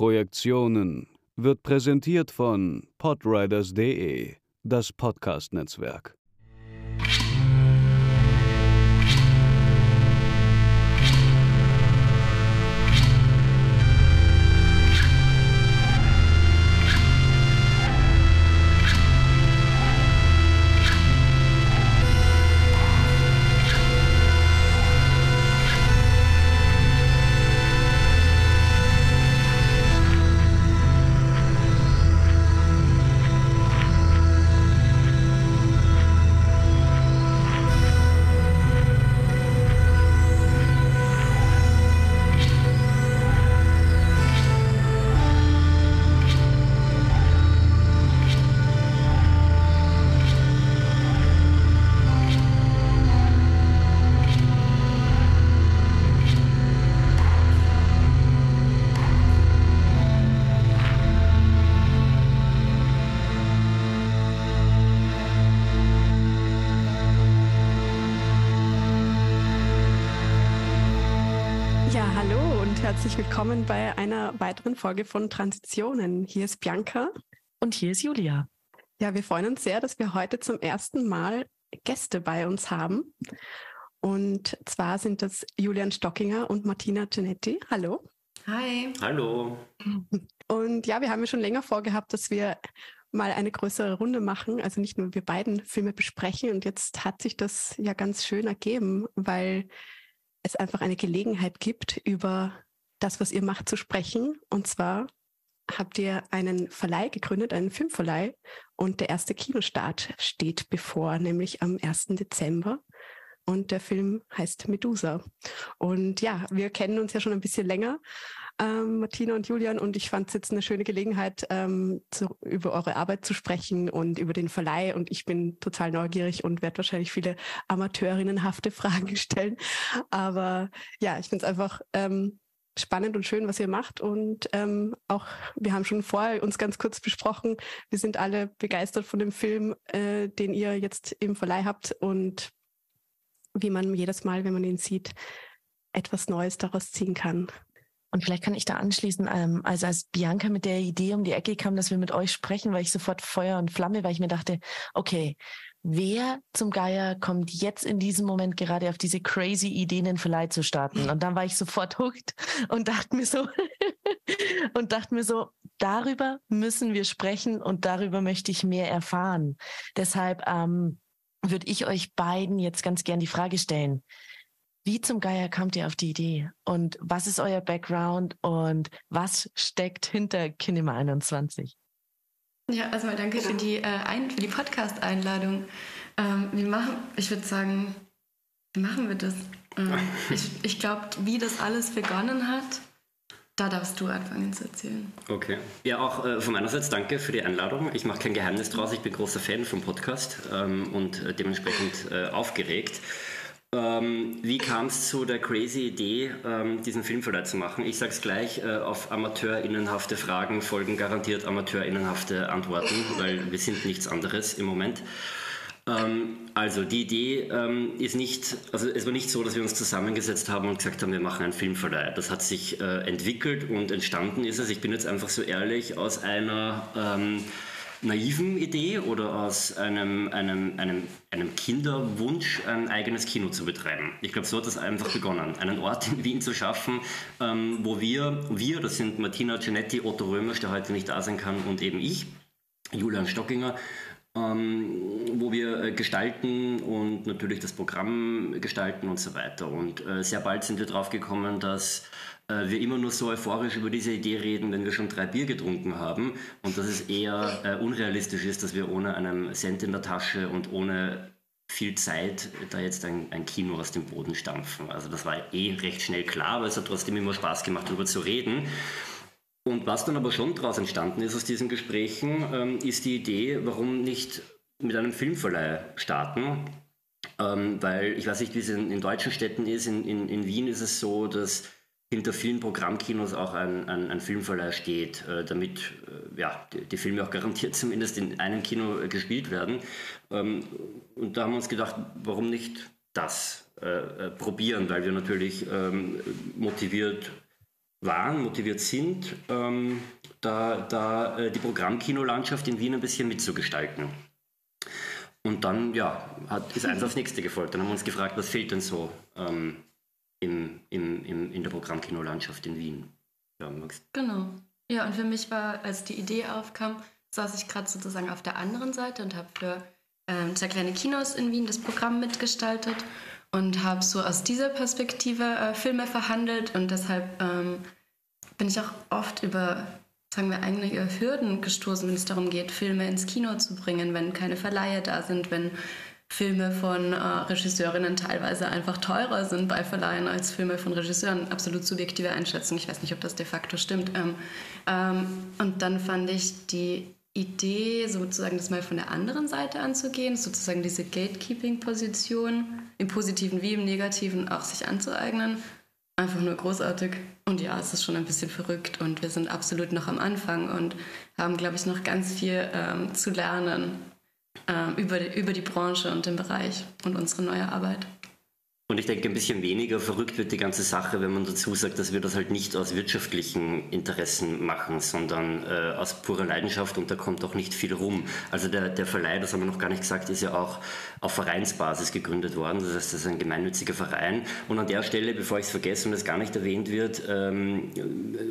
Projektionen wird präsentiert von podriders.de, das Podcast-Netzwerk. Weiteren Folge von Transitionen. Hier ist Bianca. Und hier ist Julia. Ja, wir freuen uns sehr, dass wir heute zum ersten Mal Gäste bei uns haben. Und zwar sind das Julian Stockinger und Martina Genetti. Hallo. Hi. Hallo. Und ja, wir haben ja schon länger vorgehabt, dass wir mal eine größere Runde machen, also nicht nur wir beiden Filme besprechen. Und jetzt hat sich das ja ganz schön ergeben, weil es einfach eine Gelegenheit gibt, über das, was ihr macht, zu sprechen. Und zwar habt ihr einen Verleih gegründet, einen Filmverleih. Und der erste Kinostart steht bevor, nämlich am 1. Dezember. Und der Film heißt Medusa. Und ja, wir kennen uns ja schon ein bisschen länger, ähm, Martina und Julian. Und ich fand es jetzt eine schöne Gelegenheit, ähm, zu, über eure Arbeit zu sprechen und über den Verleih. Und ich bin total neugierig und werde wahrscheinlich viele amateurinnenhafte Fragen stellen. Aber ja, ich finde es einfach ähm, spannend und schön, was ihr macht. Und ähm, auch, wir haben schon vorher uns ganz kurz besprochen, wir sind alle begeistert von dem Film, äh, den ihr jetzt im Verleih habt und wie man jedes Mal, wenn man ihn sieht, etwas Neues daraus ziehen kann. Und vielleicht kann ich da anschließen, ähm, also als Bianca mit der Idee um die Ecke kam, dass wir mit euch sprechen, war ich sofort Feuer und Flamme, weil ich mir dachte, okay, wer zum Geier kommt jetzt in diesem Moment gerade auf diese crazy Idee, einen Verleih zu starten? Und dann war ich sofort hooked und dachte mir so, und dachte mir so, darüber müssen wir sprechen und darüber möchte ich mehr erfahren. Deshalb ähm, würde ich euch beiden jetzt ganz gern die Frage stellen. Wie zum Geier kamt ihr auf die Idee? Und was ist euer Background? Und was steckt hinter Kinema 21? Ja, erstmal danke für die, äh, Ein für die Podcast-Einladung. Ähm, wie machen, ich würde sagen, wie machen wir das? Ähm, ich ich glaube, wie das alles begonnen hat, da darfst du anfangen zu erzählen. Okay. Ja, auch äh, von meiner Seite danke für die Einladung. Ich mache kein Geheimnis draus, ich bin großer Fan vom Podcast ähm, und äh, dementsprechend äh, aufgeregt. Ähm, wie kam es zu der crazy Idee, ähm, diesen Filmverleih zu machen? Ich sage es gleich, äh, auf amateurinnenhafte Fragen folgen garantiert amateurinnenhafte Antworten, weil wir sind nichts anderes im Moment. Ähm, also die Idee ähm, ist nicht, also es war nicht so, dass wir uns zusammengesetzt haben und gesagt haben, wir machen einen Filmverleih. Das hat sich äh, entwickelt und entstanden ist es. Ich bin jetzt einfach so ehrlich aus einer ähm, naiven Idee oder aus einem, einem, einem, einem Kinderwunsch, ein eigenes Kino zu betreiben. Ich glaube, so hat das einfach begonnen. Einen Ort in Wien zu schaffen, ähm, wo wir, wir, das sind Martina Giannetti, Otto Römisch, der heute nicht da sein kann, und eben ich, Julian Stockinger, ähm, wo wir äh, gestalten und natürlich das Programm gestalten und so weiter. Und äh, sehr bald sind wir drauf gekommen, dass wir immer nur so euphorisch über diese Idee reden, wenn wir schon drei Bier getrunken haben und dass es eher äh, unrealistisch ist, dass wir ohne einen Cent in der Tasche und ohne viel Zeit da jetzt ein, ein, Kino aus dem Boden stampfen. Also das war eh recht schnell klar, aber es hat trotzdem immer Spaß gemacht, darüber zu reden. Und was dann aber schon daraus entstanden ist aus diesen Gesprächen, ähm, ist die Idee, warum nicht mit einem Filmverleih starten. Ähm, weil ich weiß nicht, wie es in, in deutschen Städten ist. In, in, in Wien ist es so, dass hinter vielen Programmkinos auch ein, ein, ein Filmverleih steht, äh, damit äh, ja, die, die, Filme auch garantiert zumindest in einem Kino äh, gespielt werden. Ähm, und da haben wir uns gedacht, warum nicht das äh, äh, probieren, weil wir natürlich ähm, motiviert waren, motiviert sind, ähm, da, da äh, die Programmkinolandschaft in Wien ein bisschen mitzugestalten. Und dann, ja, hat, ist eins aufs nächste gefolgt. Dann haben wir uns gefragt, was fehlt denn so ähm, im, im, im, in der Programmkinolandschaft in Wien? Ja, genau. Ja, und für mich war, als die Idee aufkam, saß ich gerade sozusagen auf der anderen Seite und habe für ähm, zwei kleine Kinos in Wien das Programm mitgestaltet und habe so aus dieser Perspektive äh, Filme verhandelt und deshalb ähm, bin ich auch oft über sagen wir, eigene Hürden gestoßen, wenn es darum geht, Filme ins Kino zu bringen, wenn keine Verleihe da sind, wenn Filme von äh, Regisseurinnen teilweise einfach teurer sind bei Verleihen als Filme von Regisseuren. Absolut subjektive Einschätzung. Ich weiß nicht, ob das de facto stimmt. Ähm, ähm, und dann fand ich die Idee, sozusagen das mal von der anderen Seite anzugehen, sozusagen diese Gatekeeping-Position im Positiven wie im Negativen auch sich anzueignen einfach nur großartig. Und ja, es ist schon ein bisschen verrückt und wir sind absolut noch am Anfang und haben, glaube ich, noch ganz viel ähm, zu lernen ähm, über, über die Branche und den Bereich und unsere neue Arbeit. Und ich denke, ein bisschen weniger verrückt wird die ganze Sache, wenn man dazu sagt, dass wir das halt nicht aus wirtschaftlichen Interessen machen, sondern äh, aus purer Leidenschaft und da kommt auch nicht viel rum. Also der, der Verleih, das haben wir noch gar nicht gesagt, ist ja auch auf Vereinsbasis gegründet worden. Das heißt, das ist ein gemeinnütziger Verein. Und an der Stelle, bevor ich es vergesse und es gar nicht erwähnt wird, ähm,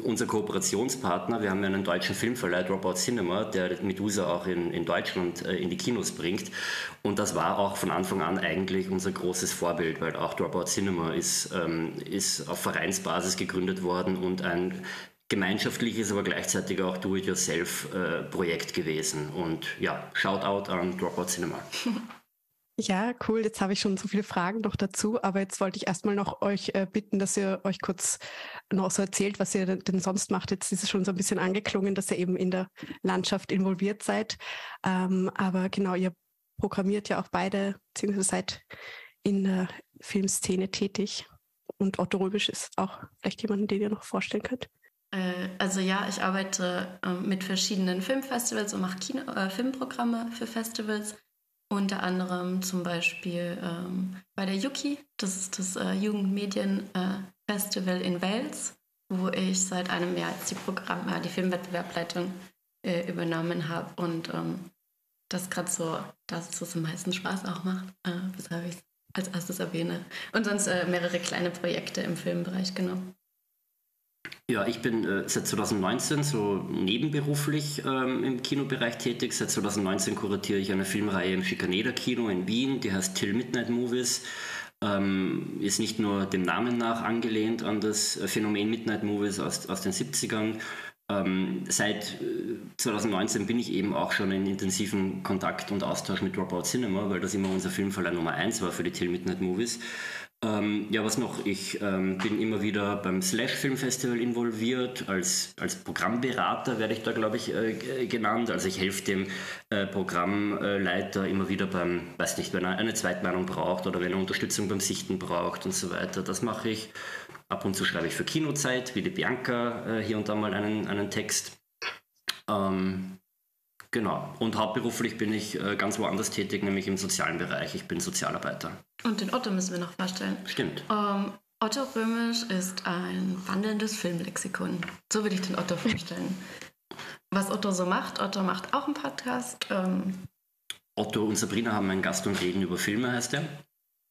unser Kooperationspartner, wir haben ja einen deutschen Filmverleih, Dropout Cinema, der Medusa auch in, in Deutschland äh, in die Kinos bringt. Und das war auch von Anfang an eigentlich unser großes Vorbild, weil auch auch Dropout Cinema ist, ähm, ist auf Vereinsbasis gegründet worden und ein gemeinschaftliches, aber gleichzeitig auch Do-it-yourself-Projekt äh, gewesen. Und ja, Shoutout an Dropout Cinema. Ja, cool. Jetzt habe ich schon so viele Fragen noch dazu, aber jetzt wollte ich erstmal noch euch äh, bitten, dass ihr euch kurz noch so erzählt, was ihr denn sonst macht. Jetzt ist es schon so ein bisschen angeklungen, dass ihr eben in der Landschaft involviert seid. Ähm, aber genau, ihr programmiert ja auch beide, beziehungsweise seid in der Filmszene tätig. Und Otto Röbisch ist auch vielleicht jemand, den ihr noch vorstellen könnt. Äh, also ja, ich arbeite äh, mit verschiedenen Filmfestivals und mache Kino, äh, Filmprogramme für Festivals. Unter anderem zum Beispiel ähm, bei der Yuki, das ist das äh, Jugendmedienfestival in Wales, wo ich seit einem Jahr jetzt die Programm, äh, die Filmwettbewerbleitung äh, übernommen habe und ähm, das gerade so, dass es am meisten Spaß auch macht, weshalb ich es als erstes erwähne. Und sonst äh, mehrere kleine Projekte im Filmbereich, genau. Ja, ich bin äh, seit 2019 so nebenberuflich ähm, im Kinobereich tätig. Seit 2019 kuratiere ich eine Filmreihe im Schikaneder Kino in Wien, die heißt Till Midnight Movies. Ähm, ist nicht nur dem Namen nach angelehnt an das Phänomen Midnight Movies aus, aus den 70ern, ähm, seit 2019 äh, bin ich eben auch schon in intensiven Kontakt und Austausch mit Dropout Cinema, weil das immer unser Filmverleih Nummer 1 war für die Till Midnight Movies. Ähm, ja, was noch? Ich ähm, bin immer wieder beim Slash Film Festival involviert. Als, als Programmberater werde ich da, glaube ich, äh, genannt. Also ich helfe dem äh, Programmleiter immer wieder beim, weiß nicht, wenn er eine Zweitmeinung braucht oder wenn er Unterstützung beim Sichten braucht und so weiter. Das mache ich. Ab und zu schreibe ich für Kinozeit, wie die Bianca, äh, hier und da mal einen, einen Text. Ähm, genau. Und hauptberuflich bin ich äh, ganz woanders tätig, nämlich im sozialen Bereich. Ich bin Sozialarbeiter. Und den Otto müssen wir noch vorstellen. Stimmt. Ähm, Otto Römisch ist ein wandelndes Filmlexikon. So würde ich den Otto vorstellen. Was Otto so macht, Otto macht auch einen Podcast. Ähm, Otto und Sabrina haben einen Gast und reden über Filme, heißt er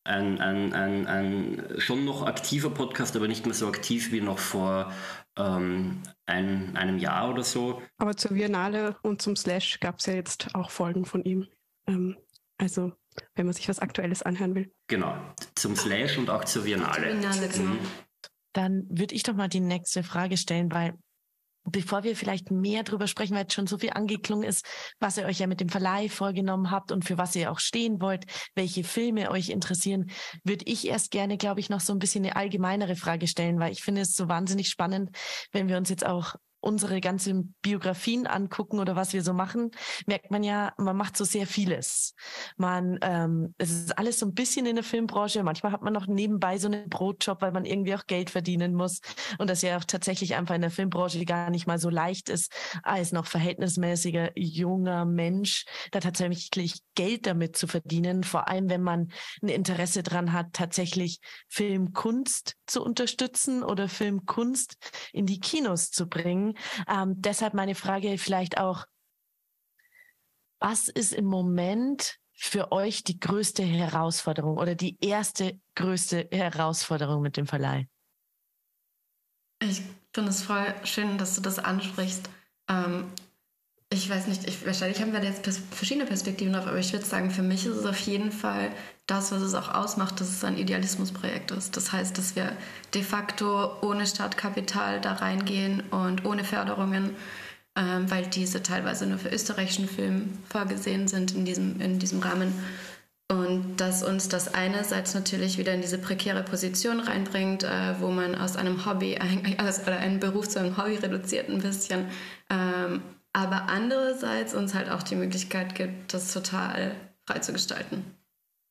ein, ein, ein, ein schon noch aktiver Podcast, aber nicht mehr so aktiv wie noch vor ähm, ein, einem Jahr oder so. Aber zur Biennale und zum Slash gab es ja jetzt auch Folgen von ihm. Ähm, also wenn man sich was Aktuelles anhören will. Genau, zum Slash und auch zur Biennale. Zur Biennale genau. Mhm. Dann würde ich doch mal die nächste Frage stellen, weil bevor wir vielleicht mehr drüber sprechen, weil jetzt schon so viel angeklungen ist, was ihr euch ja mit dem Verleih vorgenommen habt und für was ihr auch stehen wollt, welche Filme euch interessieren, würde ich erst gerne, glaube ich, noch so ein bisschen eine allgemeinere Frage stellen, weil ich finde es so wahnsinnig spannend, wenn wir uns jetzt auch unsere ganzen Biografien angucken oder was wir so machen, merkt man ja, man macht so sehr vieles. Man, ähm, es ist alles so ein bisschen in der Filmbranche. Manchmal hat man noch nebenbei so einen Brotjob, weil man irgendwie auch Geld verdienen muss und das ja auch tatsächlich einfach in der Filmbranche gar nicht mal so leicht ist, als noch verhältnismäßiger junger Mensch da tatsächlich Geld damit zu verdienen. Vor allem, wenn man ein Interesse dran hat, tatsächlich Filmkunst zu unterstützen oder Filmkunst in die Kinos zu bringen. Ähm, deshalb meine Frage vielleicht auch, was ist im Moment für euch die größte Herausforderung oder die erste größte Herausforderung mit dem Verleih? Ich finde es voll schön, dass du das ansprichst. Ähm, ich weiß nicht, ich, wahrscheinlich haben wir jetzt pers verschiedene Perspektiven drauf, aber ich würde sagen, für mich ist es auf jeden Fall das, was es auch ausmacht, dass es ein Idealismusprojekt ist. Das heißt, dass wir de facto ohne Startkapital da reingehen und ohne Förderungen, ähm, weil diese teilweise nur für österreichischen Film vorgesehen sind in diesem, in diesem Rahmen. Und dass uns das einerseits natürlich wieder in diese prekäre Position reinbringt, äh, wo man aus einem Hobby, ein, aus, oder einen Beruf zu einem Hobby reduziert ein bisschen, ähm, aber andererseits uns halt auch die Möglichkeit gibt, das total frei zu gestalten.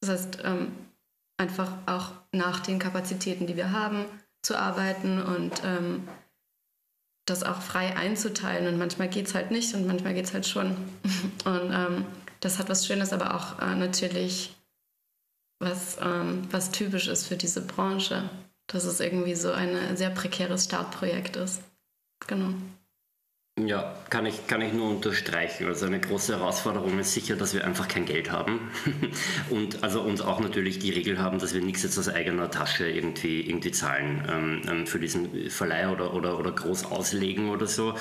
Das heißt, ähm, einfach auch nach den Kapazitäten, die wir haben, zu arbeiten und ähm, das auch frei einzuteilen. Und manchmal geht es halt nicht und manchmal geht es halt schon. Und ähm, das hat was Schönes, aber auch äh, natürlich was, ähm, was typisch ist für diese Branche, dass es irgendwie so ein sehr prekäres Startprojekt ist. Genau. Ja, kann ich, kann ich nur unterstreichen. Also eine große Herausforderung ist sicher, dass wir einfach kein Geld haben und also uns auch natürlich die Regel haben, dass wir nichts jetzt aus eigener Tasche irgendwie, irgendwie zahlen ähm, ähm, für diesen Verleih oder, oder, oder groß auslegen oder so.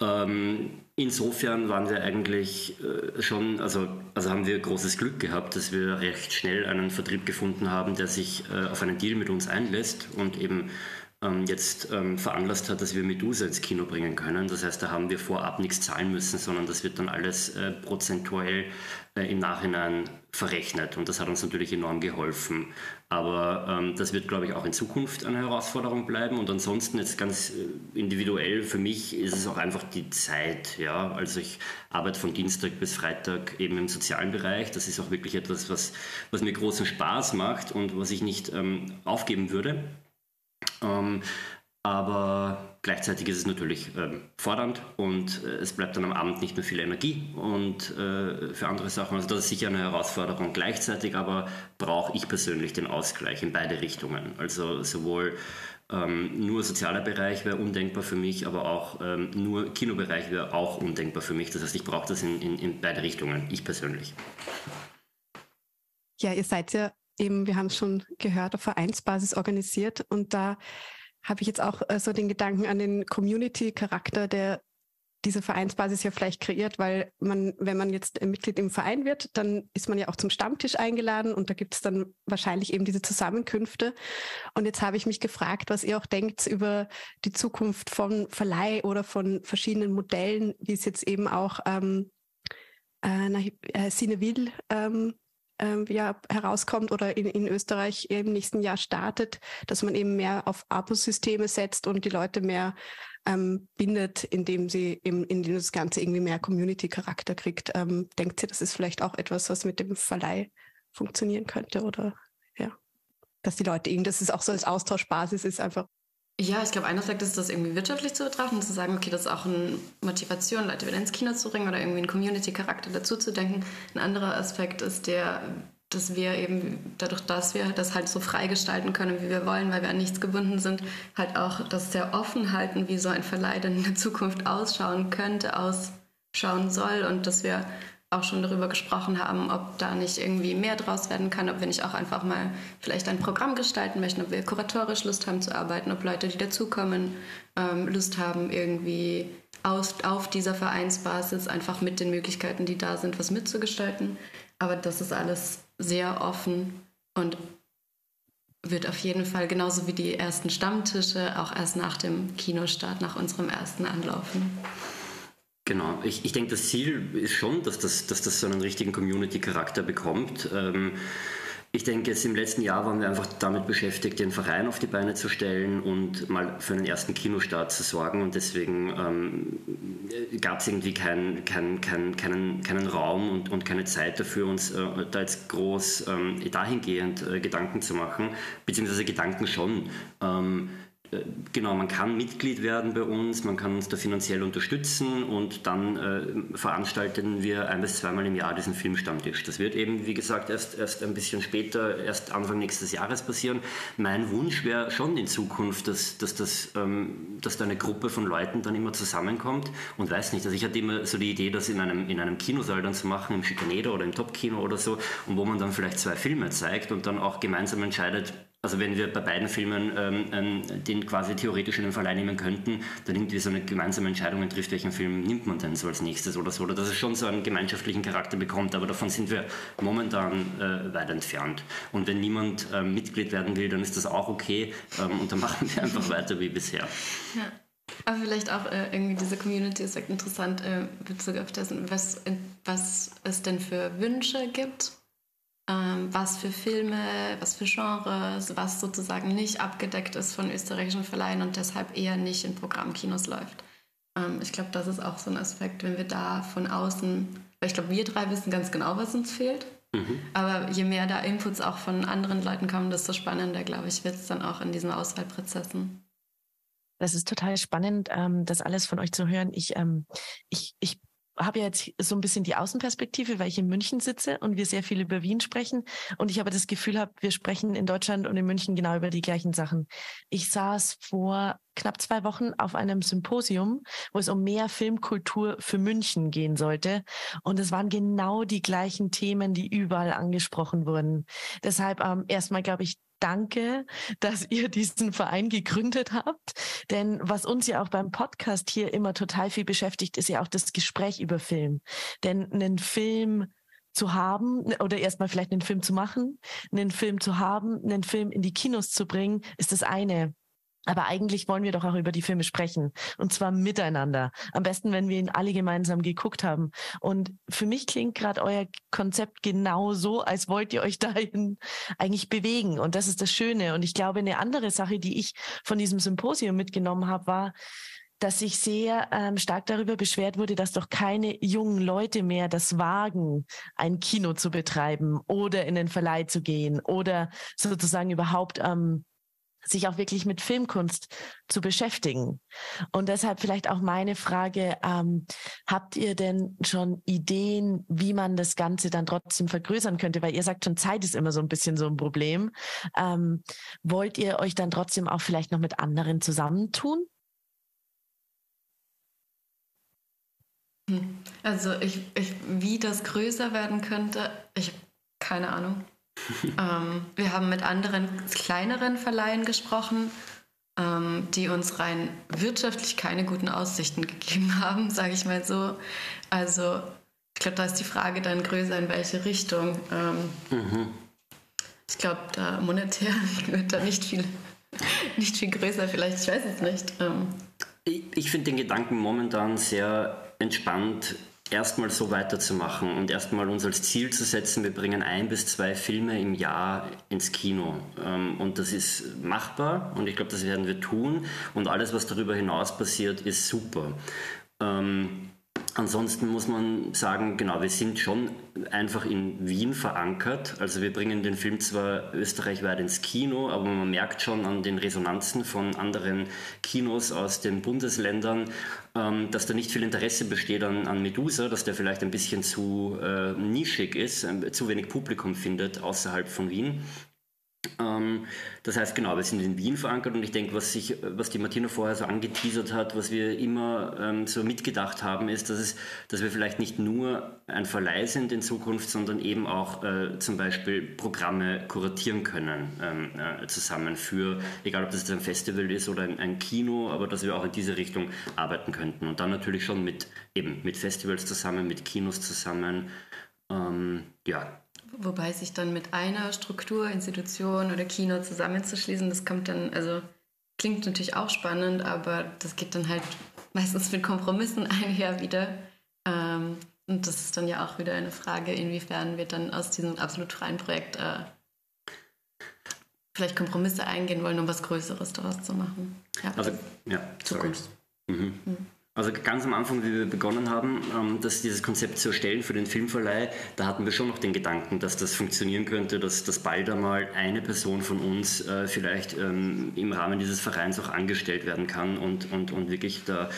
Ähm, insofern waren wir eigentlich äh, schon, also, also haben wir großes Glück gehabt, dass wir recht schnell einen Vertrieb gefunden haben, der sich äh, auf einen Deal mit uns einlässt und eben jetzt ähm, veranlasst hat, dass wir Medusa ins Kino bringen können. Das heißt, da haben wir vorab nichts zahlen müssen, sondern das wird dann alles äh, prozentuell äh, im Nachhinein verrechnet. Und das hat uns natürlich enorm geholfen. Aber ähm, das wird, glaube ich, auch in Zukunft eine Herausforderung bleiben. Und ansonsten jetzt ganz äh, individuell für mich ist es auch einfach die Zeit. Ja? Also ich arbeite von Dienstag bis Freitag eben im sozialen Bereich. Das ist auch wirklich etwas, was, was mir großen Spaß macht und was ich nicht ähm, aufgeben würde. Ähm, aber gleichzeitig ist es natürlich ähm, fordernd und äh, es bleibt dann am Abend nicht mehr viel Energie und äh, für andere Sachen. Also das ist sicher eine Herausforderung. Gleichzeitig aber brauche ich persönlich den Ausgleich in beide Richtungen. Also sowohl ähm, nur sozialer Bereich wäre undenkbar für mich, aber auch ähm, nur Kinobereich wäre auch undenkbar für mich. Das heißt, ich brauche das in, in, in beide Richtungen, ich persönlich. Ja, ihr seid ja eben, wir haben es schon gehört, auf Vereinsbasis organisiert. Und da habe ich jetzt auch äh, so den Gedanken an den Community-Charakter, der diese Vereinsbasis ja vielleicht kreiert, weil man, wenn man jetzt Mitglied im Verein wird, dann ist man ja auch zum Stammtisch eingeladen und da gibt es dann wahrscheinlich eben diese Zusammenkünfte. Und jetzt habe ich mich gefragt, was ihr auch denkt über die Zukunft von Verleih oder von verschiedenen Modellen, wie es jetzt eben auch ähm, äh, äh, Cineville ähm, ähm, ja, herauskommt oder in, in Österreich im nächsten Jahr startet, dass man eben mehr auf Abo-Systeme setzt und die Leute mehr ähm, bindet, indem sie eben, indem das Ganze irgendwie mehr Community-Charakter kriegt. Ähm, denkt ihr, das ist vielleicht auch etwas, was mit dem Verleih funktionieren könnte oder ja, dass die Leute irgendwie, dass es auch so als Austauschbasis ist einfach. Ja, ich glaube, einerseits ist das irgendwie wirtschaftlich zu betrachten, zu sagen, okay, das ist auch eine Motivation, Leute wieder ins Kino zu bringen oder irgendwie einen Community-Charakter dazu zu denken. Ein anderer Aspekt ist der, dass wir eben dadurch, dass wir das halt so frei gestalten können, wie wir wollen, weil wir an nichts gebunden sind, halt auch das sehr offen halten, wie so ein Verleih in der Zukunft ausschauen könnte, ausschauen soll und dass wir auch schon darüber gesprochen haben, ob da nicht irgendwie mehr draus werden kann, ob wir nicht auch einfach mal vielleicht ein Programm gestalten möchten, ob wir kuratorisch Lust haben zu arbeiten, ob Leute, die dazukommen, ähm, Lust haben, irgendwie aus, auf dieser Vereinsbasis einfach mit den Möglichkeiten, die da sind, was mitzugestalten. Aber das ist alles sehr offen und wird auf jeden Fall genauso wie die ersten Stammtische auch erst nach dem Kinostart, nach unserem ersten anlaufen. Genau, ich, ich denke, das Ziel ist schon, dass das, dass das so einen richtigen Community-Charakter bekommt. Ähm, ich denke, jetzt im letzten Jahr waren wir einfach damit beschäftigt, den Verein auf die Beine zu stellen und mal für einen ersten Kinostart zu sorgen. Und deswegen ähm, gab es irgendwie kein, kein, kein, keinen, keinen Raum und, und keine Zeit dafür, uns äh, da jetzt groß ähm, dahingehend äh, Gedanken zu machen, beziehungsweise Gedanken schon. Ähm, äh, genau, man kann Mitglied werden bei uns, man kann uns da finanziell unterstützen und dann äh, veranstalten wir ein bis zweimal im Jahr diesen Filmstammtisch. Das wird eben, wie gesagt, erst, erst ein bisschen später, erst Anfang nächstes Jahres passieren. Mein Wunsch wäre schon in Zukunft, dass, dass, das, ähm, dass da eine Gruppe von Leuten dann immer zusammenkommt und weiß nicht, also ich hatte immer so die Idee, das in einem, in einem Kinosaal dann zu machen, im Schikaneder oder im Top-Kino oder so, und wo man dann vielleicht zwei Filme zeigt und dann auch gemeinsam entscheidet, also wenn wir bei beiden Filmen ähm, ähm, den quasi theoretisch in den Verleih nehmen könnten, dann irgendwie so eine gemeinsame Entscheidung trifft, welchen Film nimmt man denn so als nächstes oder so, oder dass es schon so einen gemeinschaftlichen Charakter bekommt, aber davon sind wir momentan äh, weit entfernt. Und wenn niemand äh, Mitglied werden will, dann ist das auch okay ähm, und dann machen wir einfach weiter wie bisher. Ja. Aber vielleicht auch äh, irgendwie diese Community ist interessant äh, Bezug auf dessen, was, was es denn für Wünsche gibt ähm, was für Filme, was für Genres, was sozusagen nicht abgedeckt ist von österreichischen Verleihen und deshalb eher nicht in Programmkinos läuft. Ähm, ich glaube, das ist auch so ein Aspekt, wenn wir da von außen, weil ich glaube, wir drei wissen ganz genau, was uns fehlt. Mhm. Aber je mehr da Inputs auch von anderen Leuten kommen, desto spannender, glaube ich, wird es dann auch in diesen Auswahlprozessen. Das ist total spannend, ähm, das alles von euch zu hören. Ich, ähm, ich, ich habe ja jetzt so ein bisschen die Außenperspektive, weil ich in München sitze und wir sehr viel über Wien sprechen. Und ich aber das Gefühl habe, wir sprechen in Deutschland und in München genau über die gleichen Sachen. Ich saß vor knapp zwei Wochen auf einem Symposium, wo es um mehr Filmkultur für München gehen sollte. Und es waren genau die gleichen Themen, die überall angesprochen wurden. Deshalb ähm, erstmal, glaube ich, danke, dass ihr diesen Verein gegründet habt. Denn was uns ja auch beim Podcast hier immer total viel beschäftigt, ist ja auch das Gespräch über Film. Denn einen Film zu haben oder erstmal vielleicht einen Film zu machen, einen Film zu haben, einen Film in die Kinos zu bringen, ist das eine. Aber eigentlich wollen wir doch auch über die Filme sprechen. Und zwar miteinander. Am besten, wenn wir ihn alle gemeinsam geguckt haben. Und für mich klingt gerade euer Konzept genau so, als wollt ihr euch dahin eigentlich bewegen. Und das ist das Schöne. Und ich glaube, eine andere Sache, die ich von diesem Symposium mitgenommen habe, war, dass sich sehr ähm, stark darüber beschwert wurde, dass doch keine jungen Leute mehr das wagen, ein Kino zu betreiben oder in den Verleih zu gehen oder sozusagen überhaupt ähm, sich auch wirklich mit Filmkunst zu beschäftigen. Und deshalb vielleicht auch meine Frage, ähm, habt ihr denn schon Ideen, wie man das Ganze dann trotzdem vergrößern könnte? Weil ihr sagt schon, Zeit ist immer so ein bisschen so ein Problem. Ähm, wollt ihr euch dann trotzdem auch vielleicht noch mit anderen zusammentun? Hm. Also ich, ich, wie das größer werden könnte, ich keine Ahnung. ähm, wir haben mit anderen kleineren Verleihen gesprochen, ähm, die uns rein wirtschaftlich keine guten Aussichten gegeben haben, sage ich mal so. Also ich glaube, da ist die Frage dann größer, in welche Richtung. Ähm, mhm. Ich glaube, da monetär wird da nicht viel, nicht viel größer, vielleicht, ich weiß es nicht. Ähm. ich, ich finde den Gedanken momentan sehr entspannt erstmal so weiterzumachen und erstmal uns als Ziel zu setzen, wir bringen ein bis zwei Filme im Jahr ins Kino. Ähm, und das ist machbar und ich glaube, das werden wir tun. Und alles, was darüber hinaus passiert, ist super. Ähm, Ansonsten muss man sagen, genau, wir sind schon einfach in Wien verankert. Also wir bringen den Film zwar österreichweit ins Kino, aber man merkt schon an den Resonanzen von anderen Kinos aus den Bundesländern, ähm, dass da nicht viel Interesse besteht an, an Medusa, dass der vielleicht ein bisschen zu äh, nischig ist, äh, zu wenig Publikum findet außerhalb von Wien. Ähm, das heißt, genau, wir sind in Wien verankert und ich denke, was, sich, was die Martina vorher so angeteasert hat, was wir immer ähm, so mitgedacht haben, ist, dass, es, dass wir vielleicht nicht nur ein Verleih sind in Zukunft, sondern eben auch äh, zum Beispiel Programme kuratieren können ähm, äh, zusammen für, egal ob das jetzt ein Festival ist oder ein, ein, Kino, aber dass wir auch in diese Richtung arbeiten könnten. Und dann natürlich schon mit, eben mit Festivals zusammen, mit Kinos zusammen. Ähm, ja, Wobei sich dann mit einer Struktur, Institution oder Kino zusammenzuschließen, das kommt dann, also klingt natürlich auch spannend, aber das geht dann halt meistens mit Kompromissen einher wieder. Ähm, und das ist dann ja auch wieder eine Frage, inwiefern wir dann aus diesem absolut freien Projekt äh, vielleicht Kompromisse eingehen wollen, um was Größeres daraus zu machen. Ja. Also, ja, Zukunft. Mhm. Mhm. Also ganz am Anfang, wie wir begonnen haben, ähm, dass dieses Konzept zu erstellen für den Filmverleih, da hatten wir schon noch den Gedanken, dass das funktionieren könnte, dass, dass bald einmal eine Person von uns äh, vielleicht ähm, im Rahmen dieses Vereins auch angestellt werden kann und, und, und wirklich da,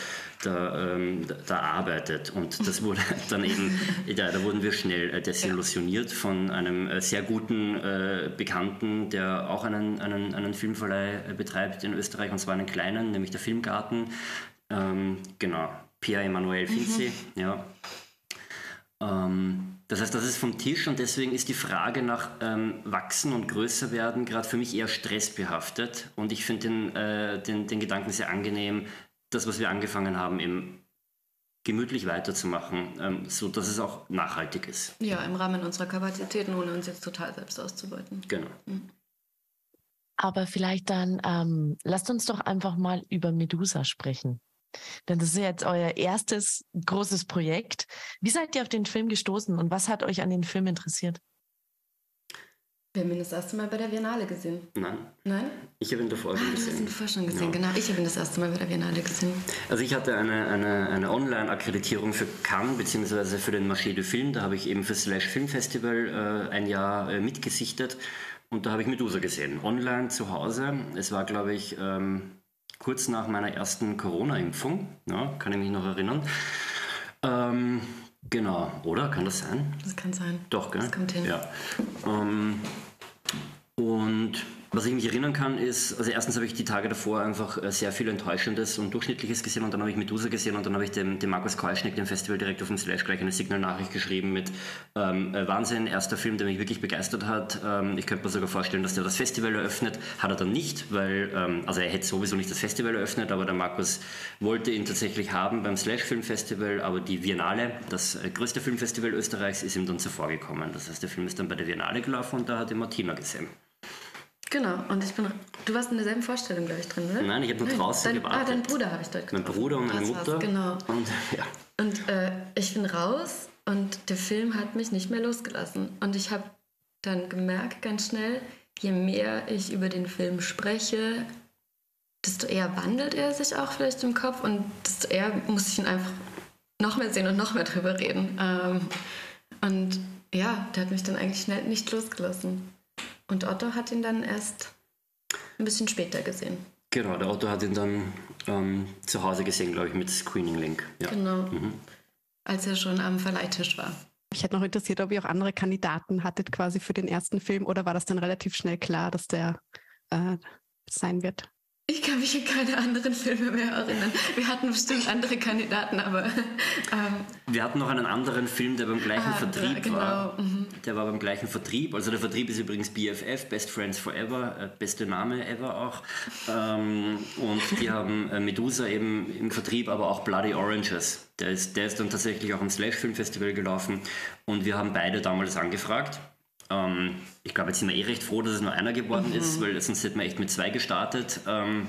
da, ähm, da arbeitet. Und das wurde dann eben, ja, da wurden wir schnell äh, desillusioniert von einem äh, sehr guten äh, Bekannten, der auch einen, einen, einen Filmverleih betreibt in Österreich, und zwar einen kleinen, nämlich der Filmgarten. Ähm, genau, Pierre Emanuel Finzi, mhm. ja. Ähm, das heißt, das ist vom Tisch und deswegen ist die Frage nach ähm, Wachsen und größer werden gerade für mich eher stressbehaftet und ich finde den, äh, den, den Gedanken sehr angenehm, das, was wir angefangen haben, eben gemütlich weiterzumachen, ähm, so dass es auch nachhaltig ist. Ja, im Rahmen unserer Kapazitäten, ohne uns jetzt total selbst auszubeuten. Genau. Mhm. Aber vielleicht dann, ähm, lasst uns doch einfach mal über Medusa sprechen. Denn das ist jetzt euer erstes großes Projekt. Wie seid ihr auf den Film gestoßen und was hat euch an den Film interessiert? Wir haben ihn das erste Mal bei der Biennale gesehen. Nein. Nein? Ich habe ihn davor schon ah, gesehen. Du hast ihn davor schon gesehen, ja. genau. Ich habe ihn das erste Mal bei der Biennale gesehen. Also ich hatte eine, eine, eine Online-Akkreditierung für Cannes bzw. für den Marché du Film. Da habe ich eben für Slash Film Festival äh, ein Jahr äh, mitgesichtet und da habe ich Medusa gesehen. Online zu Hause. Es war, glaube ich, ähm, kurz nach meiner ersten Corona-Impfung, ja, kann ich mich noch erinnern. Ähm, genau, oder? Kann das sein? Das kann sein. Doch, gell? Das kommt hin. Ja. Ähm, und was ich mich erinnern kann, ist, also erstens habe ich die Tage davor einfach äh, sehr viel Enttäuschendes und Durchschnittliches gesehen und dann habe ich Medusa gesehen und dann habe ich dem, dem Markus Keuschnick, dem Festival direkt auf dem Slash, gleich eine Signalnachricht geschrieben mit ähm, äh, Wahnsinn, erster Film, der mich wirklich begeistert hat. Ähm, ich könnte mir sogar vorstellen, dass der das Festival eröffnet. Hat er dann nicht, weil, ähm, also er hätte sowieso nicht das Festival eröffnet, aber der Markus wollte ihn tatsächlich haben beim Slash Film Festival, aber die Biennale, das äh, größte Filmfestival Österreichs, ist ihm dann zuvor gekommen. Das heißt, der Film ist dann bei der Biennale gelaufen und da hat ihn Martina gesehen. Genau, und ich bin. Du warst in derselben Vorstellung, glaube ich, drin, oder? Nein, ich habe nur draußen dein, gewartet. Ah, dein Bruder habe ich dort getroffen. Mein Bruder und meine Mutter. Genau. Und, ja. und äh, ich bin raus und der Film hat mich nicht mehr losgelassen. Und ich habe dann gemerkt, ganz schnell, je mehr ich über den Film spreche, desto eher wandelt er sich auch vielleicht im Kopf und desto eher muss ich ihn einfach noch mehr sehen und noch mehr drüber reden. Ähm, und ja, der hat mich dann eigentlich schnell nicht losgelassen. Und Otto hat ihn dann erst ein bisschen später gesehen. Genau, der Otto hat ihn dann ähm, zu Hause gesehen, glaube ich, mit Screening Link. Ja. Genau. Mhm. Als er schon am Verleihtisch war. Ich hätte noch interessiert, ob ihr auch andere Kandidaten hattet quasi für den ersten Film oder war das dann relativ schnell klar, dass der äh, sein wird? Ich kann mich an keine anderen Filme mehr erinnern. Wir hatten bestimmt andere Kandidaten, aber. Ähm wir hatten noch einen anderen Film, der beim gleichen ah, Vertrieb genau. war. Mhm. Der war beim gleichen Vertrieb. Also der Vertrieb ist übrigens BFF, Best Friends Forever, äh, beste Name ever auch. Ähm, und die haben äh, Medusa eben im Vertrieb, aber auch Bloody Oranges. Der ist, der ist dann tatsächlich auch am Slash Film Festival gelaufen. Und wir haben beide damals angefragt. Ähm, ich glaube, jetzt sind wir eh recht froh, dass es nur einer geworden mhm. ist, weil sonst hätten wir echt mit zwei gestartet. Ähm,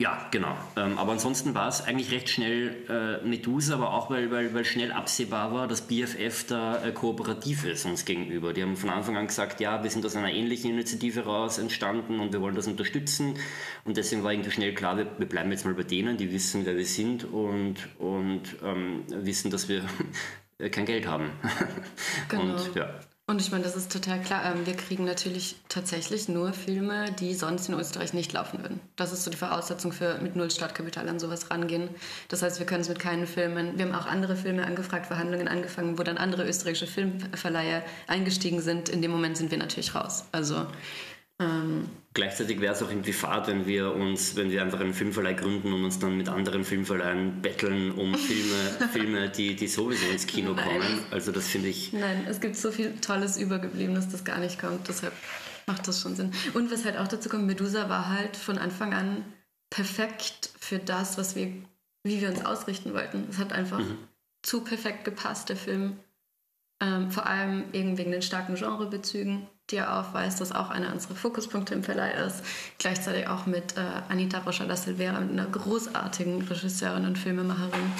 ja, genau. Ähm, aber ansonsten war es eigentlich recht schnell äh, Medusa, aber auch weil, weil, weil schnell absehbar war, dass BFF da äh, kooperativ ist uns gegenüber. Die haben von Anfang an gesagt, ja, wir sind aus einer ähnlichen Initiative raus entstanden und wir wollen das unterstützen. Und deswegen war irgendwie schnell klar, wir, wir bleiben jetzt mal bei denen, die wissen, wer wir sind und, und ähm, wissen, dass wir kein Geld haben. Genau. Und, ja. Und ich meine, das ist total klar. Ähm, wir kriegen natürlich tatsächlich nur Filme, die sonst in Österreich nicht laufen würden. Das ist so die Voraussetzung für mit Null Startkapital an sowas rangehen. Das heißt, wir können es mit keinen Filmen. Wir haben auch andere Filme angefragt, Verhandlungen angefangen, wo dann andere österreichische Filmverleiher eingestiegen sind. In dem Moment sind wir natürlich raus. Also ähm, Gleichzeitig wäre es auch irgendwie fad, wenn wir uns, wenn wir einfach einen Filmverleih gründen und uns dann mit anderen Filmverleihen betteln um Filme, Filme, die, die sowieso ins Kino Nein. kommen. Also das finde ich. Nein, es gibt so viel Tolles Übergebliebenes, das gar nicht kommt. Deshalb macht das schon Sinn. Und was halt auch dazu kommt, Medusa war halt von Anfang an perfekt für das, was wir, wie wir uns ausrichten wollten. Es hat einfach mhm. zu perfekt gepasst, der Film. Ähm, vor allem eben wegen den starken Genrebezügen die er aufweist, das auch einer unserer Fokuspunkte im Verleih ist. Gleichzeitig auch mit äh, Anita Rocha da Silveira, einer großartigen Regisseurin und Filmemacherin.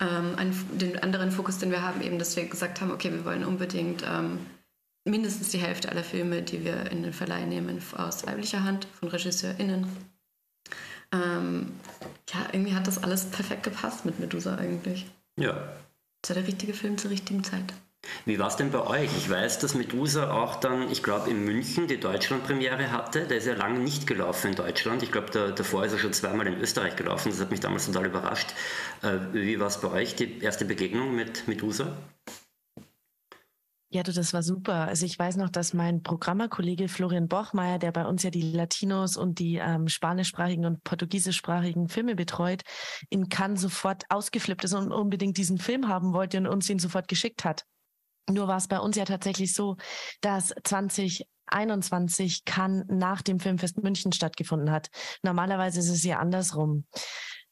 Ähm, ein, den anderen Fokus, den wir haben, eben, dass wir gesagt haben, okay, wir wollen unbedingt ähm, mindestens die Hälfte aller Filme, die wir in den Verleih nehmen, aus weiblicher Hand, von RegisseurInnen. Ähm, ja, irgendwie hat das alles perfekt gepasst mit Medusa eigentlich. Ja. Das war der richtige Film zur richtigen Zeit. Wie war es denn bei euch? Ich weiß, dass Medusa auch dann, ich glaube, in München die Deutschlandpremiere hatte. Der ist ja lange nicht gelaufen in Deutschland. Ich glaube, da, davor ist er schon zweimal in Österreich gelaufen. Das hat mich damals total überrascht. Äh, wie war es bei euch, die erste Begegnung mit Medusa? Ja, du, das war super. Also ich weiß noch, dass mein Programmerkollege Florian Bochmeier, der bei uns ja die Latinos und die ähm, spanischsprachigen und portugiesischsprachigen Filme betreut, in Cannes sofort ausgeflippt ist und unbedingt diesen Film haben wollte und uns ihn sofort geschickt hat. Nur war es bei uns ja tatsächlich so, dass 2021 Cannes nach dem Filmfest München stattgefunden hat. Normalerweise ist es ja andersrum.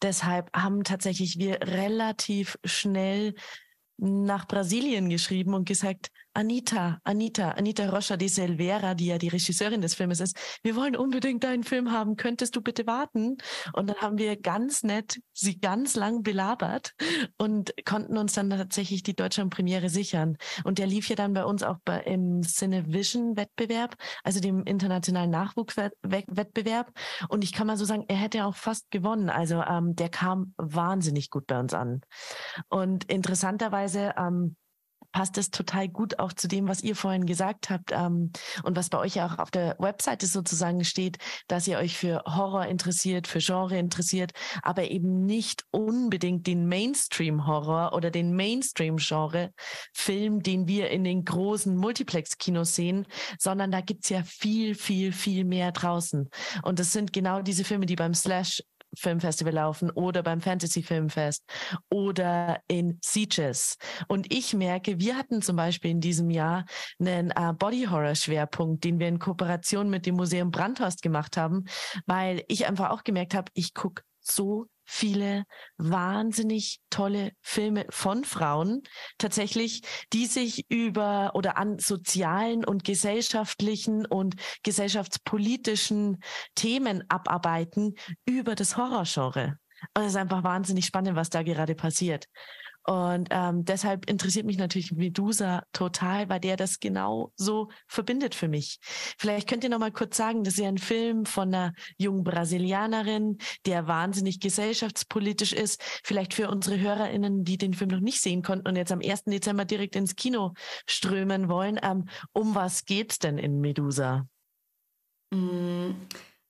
Deshalb haben tatsächlich wir relativ schnell nach Brasilien geschrieben und gesagt, Anita, Anita, Anita Rocha de Silveira, die ja die Regisseurin des Filmes ist, wir wollen unbedingt deinen Film haben, könntest du bitte warten? Und dann haben wir ganz nett sie ganz lang belabert und konnten uns dann tatsächlich die Deutschland-Premiere sichern. Und der lief ja dann bei uns auch bei, im Cinevision-Wettbewerb, also dem internationalen Nachwuchswettbewerb. Und ich kann mal so sagen, er hätte auch fast gewonnen. Also ähm, der kam wahnsinnig gut bei uns an. Und interessanterweise ähm, passt es total gut auch zu dem, was ihr vorhin gesagt habt ähm, und was bei euch auch auf der Webseite sozusagen steht, dass ihr euch für Horror interessiert, für Genre interessiert, aber eben nicht unbedingt den Mainstream-Horror oder den Mainstream-Genre-Film, den wir in den großen Multiplex-Kinos sehen, sondern da gibt's ja viel, viel, viel mehr draußen. Und das sind genau diese Filme, die beim Slash Filmfestival laufen oder beim Fantasy Filmfest oder in Sieges. Und ich merke, wir hatten zum Beispiel in diesem Jahr einen äh, Body Horror Schwerpunkt, den wir in Kooperation mit dem Museum Brandhorst gemacht haben, weil ich einfach auch gemerkt habe, ich gucke so viele wahnsinnig tolle Filme von Frauen tatsächlich, die sich über oder an sozialen und gesellschaftlichen und gesellschaftspolitischen Themen abarbeiten über das Horrorgenre. Und es ist einfach wahnsinnig spannend, was da gerade passiert. Und ähm, deshalb interessiert mich natürlich Medusa total, weil der das genau so verbindet für mich. Vielleicht könnt ihr noch mal kurz sagen, das ist ja ein Film von einer jungen Brasilianerin, der wahnsinnig gesellschaftspolitisch ist. Vielleicht für unsere HörerInnen, die den Film noch nicht sehen konnten und jetzt am 1. Dezember direkt ins Kino strömen wollen. Ähm, um was geht's denn in Medusa? Mm.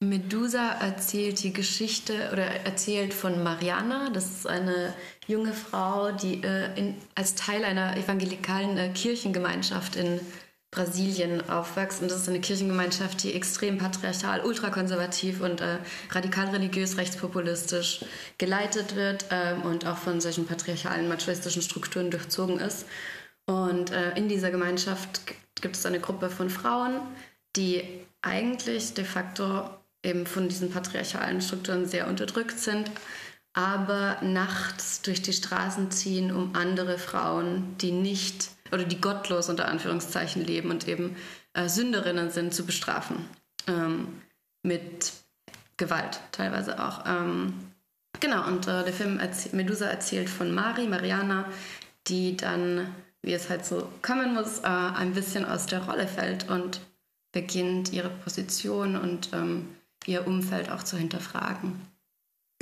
Medusa erzählt die Geschichte oder erzählt von Mariana. Das ist eine junge Frau, die äh, in, als Teil einer evangelikalen äh, Kirchengemeinschaft in Brasilien aufwächst. Und das ist eine Kirchengemeinschaft, die extrem patriarchal, ultrakonservativ und äh, radikal religiös rechtspopulistisch geleitet wird ähm, und auch von solchen patriarchalen, machistischen Strukturen durchzogen ist. Und äh, in dieser Gemeinschaft gibt es eine Gruppe von Frauen, die eigentlich de facto eben von diesen patriarchalen Strukturen sehr unterdrückt sind, aber nachts durch die Straßen ziehen, um andere Frauen, die nicht oder die gottlos unter Anführungszeichen leben und eben äh, Sünderinnen sind, zu bestrafen. Ähm, mit Gewalt teilweise auch. Ähm, genau, und äh, der Film erzäh Medusa erzählt von Mari, Mariana, die dann, wie es halt so kommen muss, äh, ein bisschen aus der Rolle fällt und beginnt ihre Position und ähm, ihr Umfeld auch zu hinterfragen.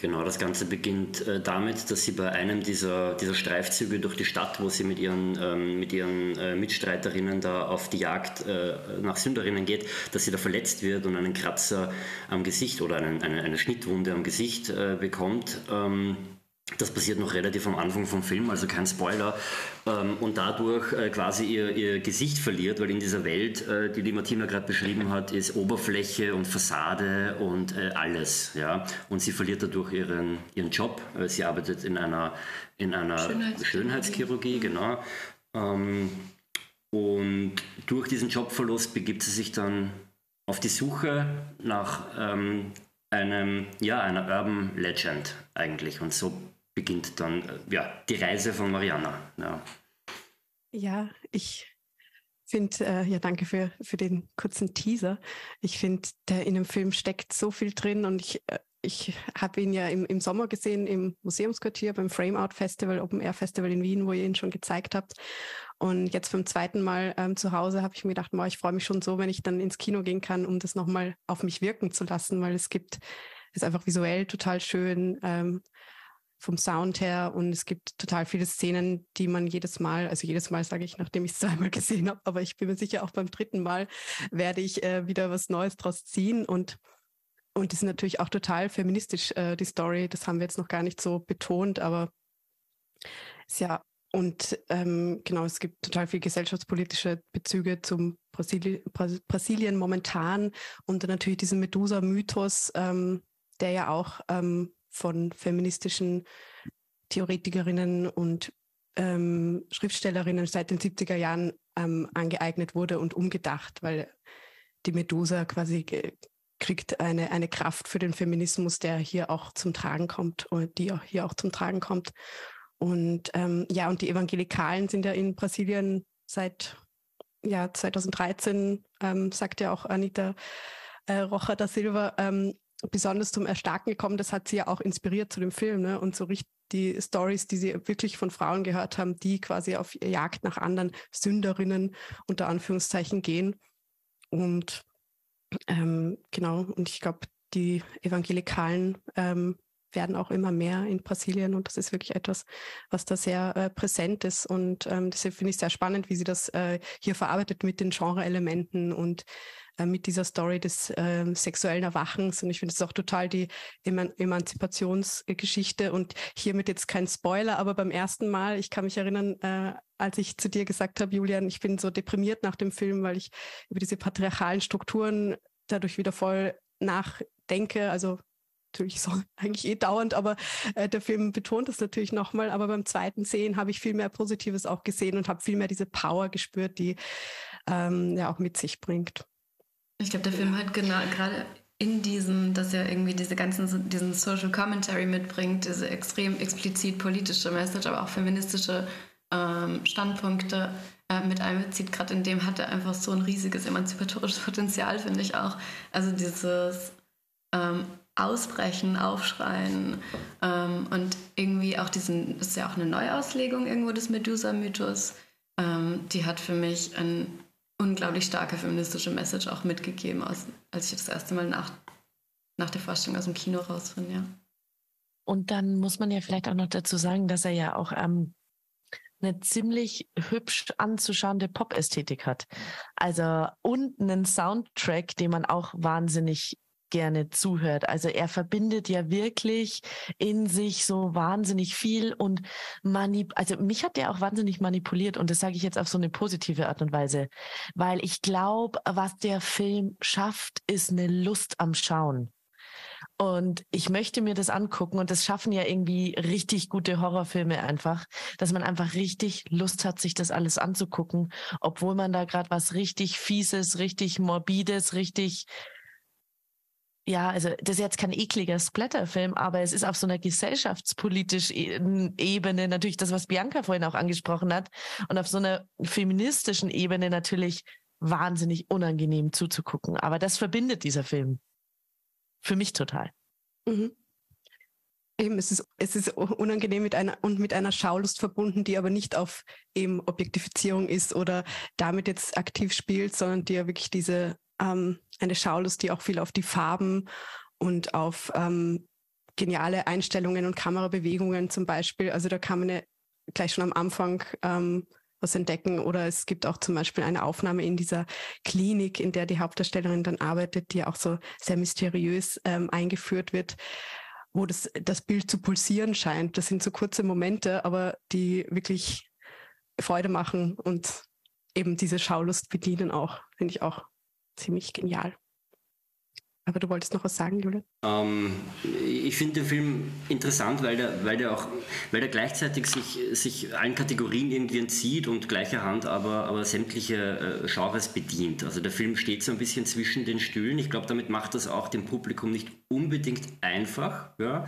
Genau, das Ganze beginnt äh, damit, dass sie bei einem dieser, dieser Streifzüge durch die Stadt, wo sie mit ihren, ähm, mit ihren äh, Mitstreiterinnen da auf die Jagd äh, nach Sünderinnen geht, dass sie da verletzt wird und einen Kratzer am Gesicht oder einen, eine, eine Schnittwunde am Gesicht äh, bekommt. Ähm, das passiert noch relativ am Anfang vom Film, also kein Spoiler. Ähm, und dadurch äh, quasi ihr, ihr Gesicht verliert, weil in dieser Welt, äh, die die Martina gerade beschrieben hat, ist Oberfläche und Fassade und äh, alles. Ja? Und sie verliert dadurch ihren, ihren Job. Sie arbeitet in einer, in einer Schönheitschirurgie, Schönheitschirurgie genau. Ähm, und durch diesen Jobverlust begibt sie sich dann auf die Suche nach ähm, einem, ja, einer Urban Legend eigentlich. Und so beginnt dann äh, ja, die Reise von Mariana. Ja, ja ich finde, äh, ja, danke für, für den kurzen Teaser. Ich finde, in dem Film steckt so viel drin und ich, äh, ich habe ihn ja im, im Sommer gesehen im Museumsquartier beim Frame Out Festival, Open Air Festival in Wien, wo ihr ihn schon gezeigt habt. Und jetzt beim zweiten Mal ähm, zu Hause habe ich mir gedacht, boah, ich freue mich schon so, wenn ich dann ins Kino gehen kann, um das nochmal auf mich wirken zu lassen, weil es gibt, ist einfach visuell total schön. Ähm, vom Sound her und es gibt total viele Szenen, die man jedes Mal, also jedes Mal sage ich, nachdem ich es zweimal gesehen habe, aber ich bin mir sicher, auch beim dritten Mal werde ich äh, wieder was Neues draus ziehen und und die sind natürlich auch total feministisch, äh, die Story. Das haben wir jetzt noch gar nicht so betont, aber ja, und ähm, genau, es gibt total viel gesellschaftspolitische Bezüge zum Brasili Brasilien momentan und dann natürlich diesen Medusa-Mythos, ähm, der ja auch ähm, von feministischen Theoretikerinnen und ähm, Schriftstellerinnen seit den 70er Jahren ähm, angeeignet wurde und umgedacht, weil die Medusa quasi kriegt eine, eine Kraft für den Feminismus, der hier auch zum Tragen kommt und die auch hier auch zum Tragen kommt. Und ähm, ja, und die Evangelikalen sind ja in Brasilien seit ja, 2013, ähm, sagt ja auch Anita äh, Rocha da Silva, ähm, besonders zum Erstarken gekommen. Das hat sie ja auch inspiriert zu dem Film. Ne? Und so richtig die Stories, die sie wirklich von Frauen gehört haben, die quasi auf Jagd nach anderen Sünderinnen unter Anführungszeichen gehen. Und ähm, genau, und ich glaube, die Evangelikalen ähm, werden auch immer mehr in Brasilien und das ist wirklich etwas, was da sehr äh, präsent ist und ähm, deshalb finde ich sehr spannend, wie sie das äh, hier verarbeitet mit den Genre-Elementen und äh, mit dieser Story des äh, sexuellen Erwachens und ich finde es auch total die Eman Emanzipationsgeschichte und hiermit jetzt kein Spoiler, aber beim ersten Mal, ich kann mich erinnern, äh, als ich zu dir gesagt habe, Julian, ich bin so deprimiert nach dem Film, weil ich über diese patriarchalen Strukturen dadurch wieder voll nachdenke. Also natürlich so eigentlich eh dauernd, aber äh, der Film betont das natürlich nochmal. Aber beim zweiten Sehen habe ich viel mehr Positives auch gesehen und habe viel mehr diese Power gespürt, die ähm, ja auch mit sich bringt. Ich glaube, der Film hat genau gerade in diesem, dass er irgendwie diese ganzen, diesen Social Commentary mitbringt, diese extrem explizit politische Message, aber auch feministische ähm, Standpunkte äh, mit einbezieht. Gerade in dem hat er einfach so ein riesiges emanzipatorisches Potenzial, finde ich auch. Also dieses ähm, Ausbrechen, Aufschreien ähm, und irgendwie auch diesen, das ist ja auch eine Neuauslegung irgendwo des Medusa-Mythos, ähm, die hat für mich eine unglaublich starke feministische Message auch mitgegeben, als, ich das erste Mal nach, nach der Vorstellung aus dem Kino raus bin, ja. Und dann muss man ja vielleicht auch noch dazu sagen, dass er ja auch ähm, eine ziemlich hübsch anzuschauende Pop-Ästhetik hat. Also und einen Soundtrack, den man auch wahnsinnig gerne zuhört. Also er verbindet ja wirklich in sich so wahnsinnig viel und manip also mich hat der auch wahnsinnig manipuliert und das sage ich jetzt auf so eine positive Art und Weise, weil ich glaube, was der Film schafft, ist eine Lust am Schauen. Und ich möchte mir das angucken und das schaffen ja irgendwie richtig gute Horrorfilme einfach, dass man einfach richtig Lust hat, sich das alles anzugucken, obwohl man da gerade was richtig Fieses, richtig Morbides, richtig ja, also das ist jetzt kein ekliger Splatterfilm, aber es ist auf so einer gesellschaftspolitischen Ebene natürlich das, was Bianca vorhin auch angesprochen hat und auf so einer feministischen Ebene natürlich wahnsinnig unangenehm zuzugucken. Aber das verbindet dieser Film. Für mich total. Mhm. Eben, es ist, es ist unangenehm mit einer und mit einer Schaulust verbunden, die aber nicht auf eben Objektifizierung ist oder damit jetzt aktiv spielt, sondern die ja wirklich diese ähm, eine Schaulust, die auch viel auf die Farben und auf ähm, geniale Einstellungen und Kamerabewegungen zum Beispiel. Also da kann man ja gleich schon am Anfang ähm, was entdecken. Oder es gibt auch zum Beispiel eine Aufnahme in dieser Klinik, in der die Hauptdarstellerin dann arbeitet, die auch so sehr mysteriös ähm, eingeführt wird, wo das, das Bild zu pulsieren scheint. Das sind so kurze Momente, aber die wirklich Freude machen und eben diese Schaulust bedienen auch, finde ich auch ziemlich genial. Aber du wolltest noch was sagen, Julian? Ähm, ich finde den Film interessant, weil der, weil der auch, weil der gleichzeitig sich, sich allen Kategorien irgendwie entzieht und gleicher Hand aber, aber sämtliche äh, Genres bedient. Also der Film steht so ein bisschen zwischen den Stühlen. Ich glaube, damit macht das auch dem Publikum nicht unbedingt einfach. Ja?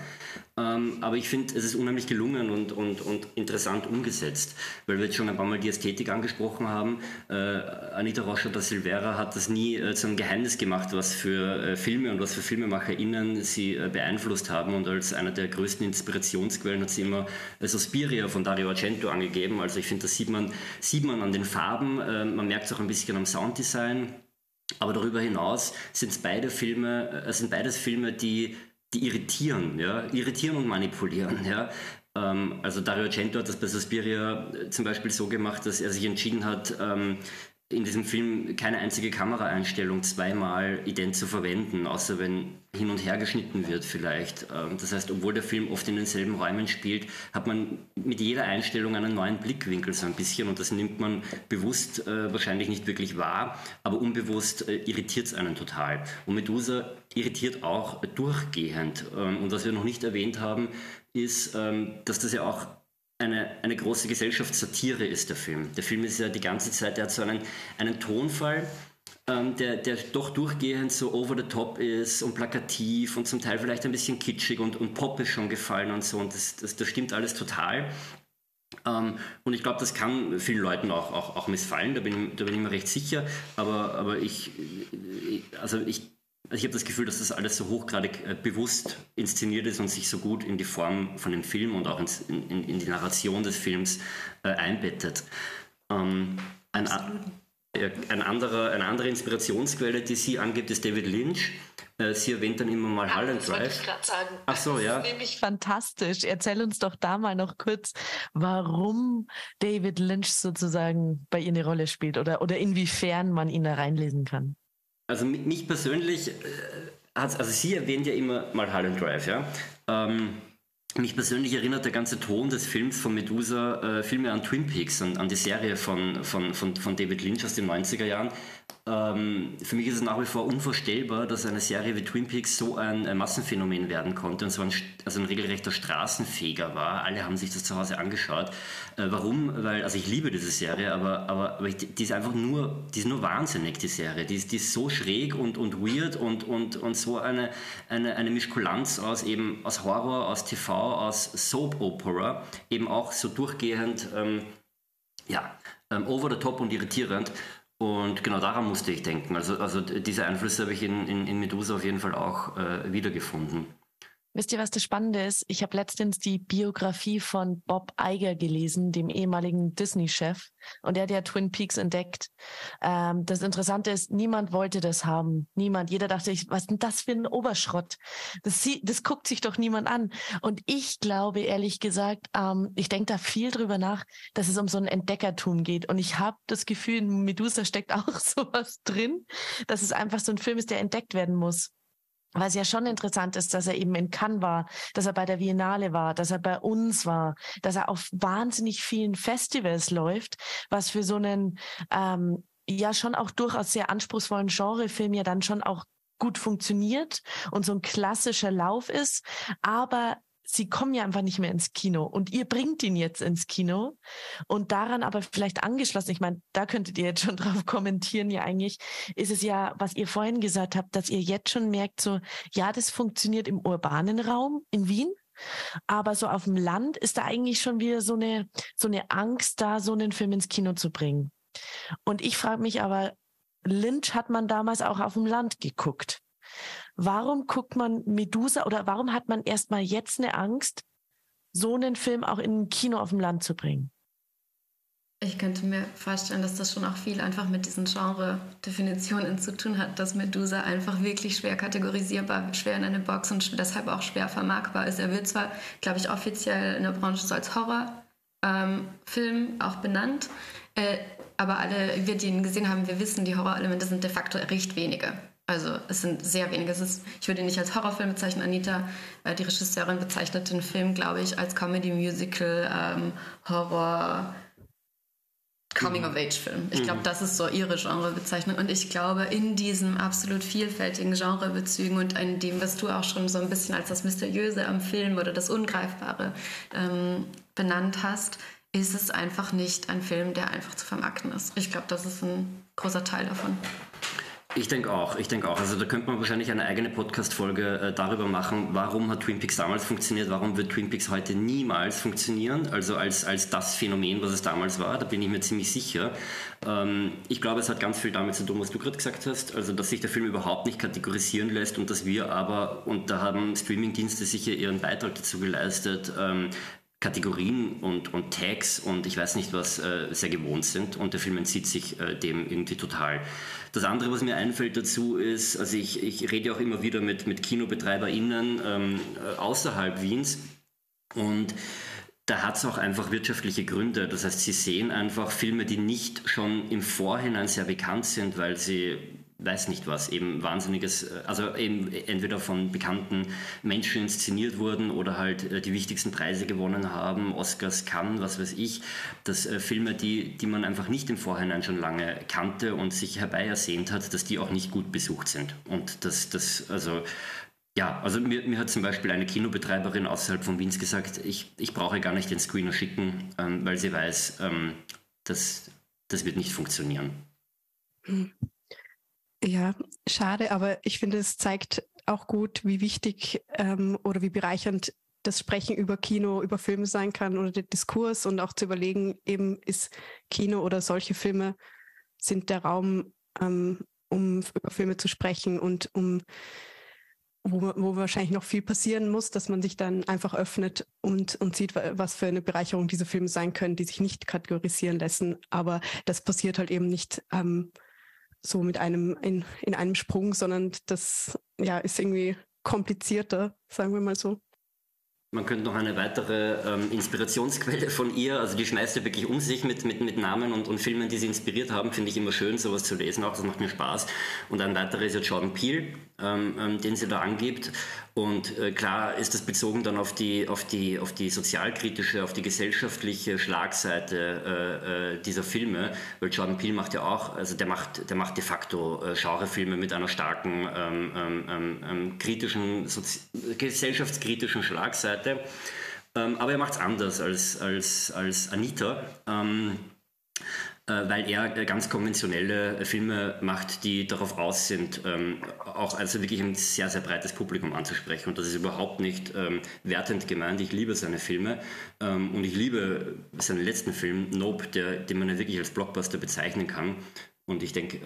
Ähm, aber ich finde, es ist unheimlich gelungen und, und, und interessant umgesetzt, weil wir jetzt schon ein paar Mal die Ästhetik angesprochen haben. Äh, Anita Rocha da Silveira hat das nie äh, zu einem Geheimnis gemacht, was für Filme und was für FilmemacherInnen Filmen sie äh, beeinflusst haben und als einer der größten Inspirationsquellen hat sie immer äh, Suspiria von Dario Argento angegeben. Also ich finde, das sieht man, sieht man an den Farben, äh, man merkt es auch ein bisschen am Sounddesign. Aber darüber hinaus sind beide Filme, äh, sind beides Filme, die die irritieren, ja, irritieren und manipulieren, ja. Ähm, also Dario Argento hat das bei Suspiria zum Beispiel so gemacht, dass er sich entschieden hat, ähm, in diesem Film keine einzige Kameraeinstellung zweimal ident zu verwenden, außer wenn hin und her geschnitten wird vielleicht. Ähm, das heißt, obwohl der Film oft in denselben Räumen spielt, hat man mit jeder Einstellung einen neuen Blickwinkel so ein bisschen und das nimmt man bewusst äh, wahrscheinlich nicht wirklich wahr, aber unbewusst äh, irritiert es einen total. Und Medusa irritiert auch durchgehend. Ähm, und was wir noch nicht erwähnt haben, ist, ähm, dass das ja auch eine, eine große Gesellschaftssatire ist, der Film. Der Film ist ja die ganze Zeit, der hat so einen, einen Tonfall, ähm, der, der doch durchgehend so over the top ist und plakativ und zum Teil vielleicht ein bisschen kitschig und, und Pop ist schon gefallen und so. Und das, das, das stimmt alles total. Ähm, und ich glaube, das kann vielen Leuten auch, auch, auch missfallen, da bin, da bin ich mir recht sicher. Aber, aber ich, also ich also ich habe das Gefühl, dass das alles so hochgradig äh, bewusst inszeniert ist und sich so gut in die Form von dem Film und auch ins, in, in, die Narration des Films äh, einbettet. Ähm, ein, ein anderer, eine andere Inspirationsquelle, die sie angibt, ist David Lynch. Äh, sie erwähnt dann immer mal ja, Hall and Drive. Ich sagen. Ach so, ja. Das ist nämlich fantastisch. Erzähl uns doch da mal noch kurz, warum David Lynch sozusagen bei ihr eine Rolle spielt oder, oder inwiefern man ihn da reinlesen kann. Also mich persönlich äh, also sie erwähnt ja immer mal Hall and Drive, ja. Ähm, mich persönlich erinnert der ganze Ton des Films von Medusa äh, viel mehr an Twin Peaks, an, an die Serie von, von, von, von David Lynch aus den 90er Jahren. Ähm, für mich ist es nach wie vor unvorstellbar, dass eine Serie wie Twin Peaks so ein, ein Massenphänomen werden konnte und so ein, also ein regelrechter Straßenfeger war. Alle haben sich das zu Hause angeschaut. Äh, warum? Weil, also ich liebe diese Serie, aber, aber, aber ich, die ist einfach nur, die ist nur wahnsinnig, die Serie. Die ist, die ist so schräg und, und weird und, und, und so eine, eine, eine Mischkulanz aus eben aus Horror, aus TV, aus Soap Opera, eben auch so durchgehend, ähm, ja, ähm, over the top und irritierend. Und genau daran musste ich denken. Also, also diese Einflüsse habe ich in, in, in Medusa auf jeden Fall auch äh, wiedergefunden. Wisst ihr, was das Spannende ist? Ich habe letztens die Biografie von Bob Iger gelesen, dem ehemaligen Disney-Chef, und der hat ja Twin Peaks entdeckt. Ähm, das Interessante ist, niemand wollte das haben. Niemand. Jeder dachte, ich, was denn das für ein Oberschrott? Das, das guckt sich doch niemand an. Und ich glaube, ehrlich gesagt, ähm, ich denke da viel drüber nach, dass es um so ein Entdeckertum geht. Und ich habe das Gefühl, in Medusa steckt auch sowas drin, dass es einfach so ein Film ist, der entdeckt werden muss. Was ja schon interessant ist, dass er eben in Cannes war, dass er bei der Biennale war, dass er bei uns war, dass er auf wahnsinnig vielen Festivals läuft, was für so einen ähm, ja schon auch durchaus sehr anspruchsvollen Genrefilm ja dann schon auch gut funktioniert und so ein klassischer Lauf ist, aber sie kommen ja einfach nicht mehr ins Kino und ihr bringt ihn jetzt ins Kino und daran aber vielleicht angeschlossen, ich meine, da könntet ihr jetzt schon drauf kommentieren, ja eigentlich, ist es ja, was ihr vorhin gesagt habt, dass ihr jetzt schon merkt, so, ja, das funktioniert im urbanen Raum in Wien, aber so auf dem Land ist da eigentlich schon wieder so eine, so eine Angst da, so einen Film ins Kino zu bringen. Und ich frage mich aber, Lynch hat man damals auch auf dem Land geguckt. Warum guckt man Medusa oder warum hat man erstmal jetzt eine Angst, so einen Film auch in ein Kino auf dem Land zu bringen? Ich könnte mir vorstellen, dass das schon auch viel einfach mit diesen Genre-Definitionen zu tun hat, dass Medusa einfach wirklich schwer kategorisierbar, schwer in eine Box und deshalb auch schwer vermarktbar ist. Er wird zwar, glaube ich, offiziell in der Branche so als Horrorfilm ähm, auch benannt, äh, aber alle, wir, die ihn gesehen haben, wir wissen, die Horrorelemente sind de facto recht wenige. Also es sind sehr wenige. Ist, ich würde ihn nicht als Horrorfilm bezeichnen. Anita, äh, die Regisseurin, bezeichnet den Film, glaube ich, als Comedy-Musical, ähm, Horror, Coming-of-Age-Film. Ich glaube, mhm. das ist so ihre Genrebezeichnung. Und ich glaube, in diesen absolut vielfältigen Genrebezügen und in dem, was du auch schon so ein bisschen als das Mysteriöse am Film oder das Ungreifbare ähm, benannt hast, ist es einfach nicht ein Film, der einfach zu vermarkten ist. Ich glaube, das ist ein großer Teil davon. Ich denke auch, ich denke auch. Also da könnte man wahrscheinlich eine eigene Podcast-Folge äh, darüber machen, warum hat Twin Peaks damals funktioniert, warum wird Twin Peaks heute niemals funktionieren, also als, als das Phänomen, was es damals war, da bin ich mir ziemlich sicher. Ähm, ich glaube, es hat ganz viel damit zu tun, was du gerade gesagt hast, also dass sich der Film überhaupt nicht kategorisieren lässt und dass wir aber, und da haben Streaming-Dienste sicher ihren Beitrag dazu geleistet, ähm, Kategorien und, und Tags und ich weiß nicht was äh, sehr gewohnt sind und der Film entzieht sich äh, dem irgendwie total. Das andere, was mir einfällt dazu ist, also ich, ich rede auch immer wieder mit, mit KinobetreiberInnen ähm, äh, außerhalb Wiens und da hat es auch einfach wirtschaftliche Gründe. Das heißt, sie sehen einfach Filme, die nicht schon im Vorhinein sehr bekannt sind, weil sie weiß nicht was, eben wahnsinniges, äh, also eben entweder von bekannten Menschen inszeniert wurden oder halt äh, die wichtigsten Preise gewonnen haben, Oscars, Cannes, was weiß ich, dass äh, Filme, die, die man einfach nicht im Vorhinein schon lange kannte und sich herbei ersehnt hat, dass die auch nicht gut besucht sind. Und das, das also ja, also mir, mir hat zum Beispiel eine Kinobetreiberin außerhalb von Wiens gesagt, ich, ich brauche gar nicht den Screener schicken, ähm, weil sie weiß, ähm, dass das wird nicht funktionieren. Ja, schade, aber ich finde, es zeigt auch gut, wie wichtig ähm, oder wie bereichernd das Sprechen über Kino, über Filme sein kann oder der Diskurs und auch zu überlegen, eben ist Kino oder solche Filme sind der Raum, ähm, um über Filme zu sprechen und um wo, wo wahrscheinlich noch viel passieren muss, dass man sich dann einfach öffnet und, und sieht, was für eine Bereicherung diese Filme sein können, die sich nicht kategorisieren lassen. Aber das passiert halt eben nicht ähm, so mit einem in, in einem Sprung, sondern das ja ist irgendwie komplizierter, sagen wir mal so. Man könnte noch eine weitere ähm, Inspirationsquelle von ihr, also die schmeißt ja wirklich um sich mit, mit, mit Namen und, und Filmen, die sie inspiriert haben, finde ich immer schön, sowas zu lesen, auch das macht mir Spaß. Und ein weiterer ist ja Jordan Peele, ähm, ähm, den sie da angibt. Und äh, klar ist das bezogen dann auf die, auf die, auf die sozialkritische, auf die gesellschaftliche Schlagseite äh, äh, dieser Filme, weil Jordan Peele macht ja auch, also der macht, der macht de facto äh, Genrefilme mit einer starken ähm, ähm, ähm, ähm kritischen, gesellschaftskritischen Schlagseite. Ähm, aber er macht es anders als, als, als Anita. Äh, weil er äh, ganz konventionelle äh, Filme macht, die darauf aus sind, ähm, auch also wirklich ein sehr, sehr breites Publikum anzusprechen. Und das ist überhaupt nicht ähm, wertend gemeint. Ich liebe seine Filme ähm, und ich liebe seinen letzten Film, Nope, der, den man ja wirklich als Blockbuster bezeichnen kann. Und ich denke,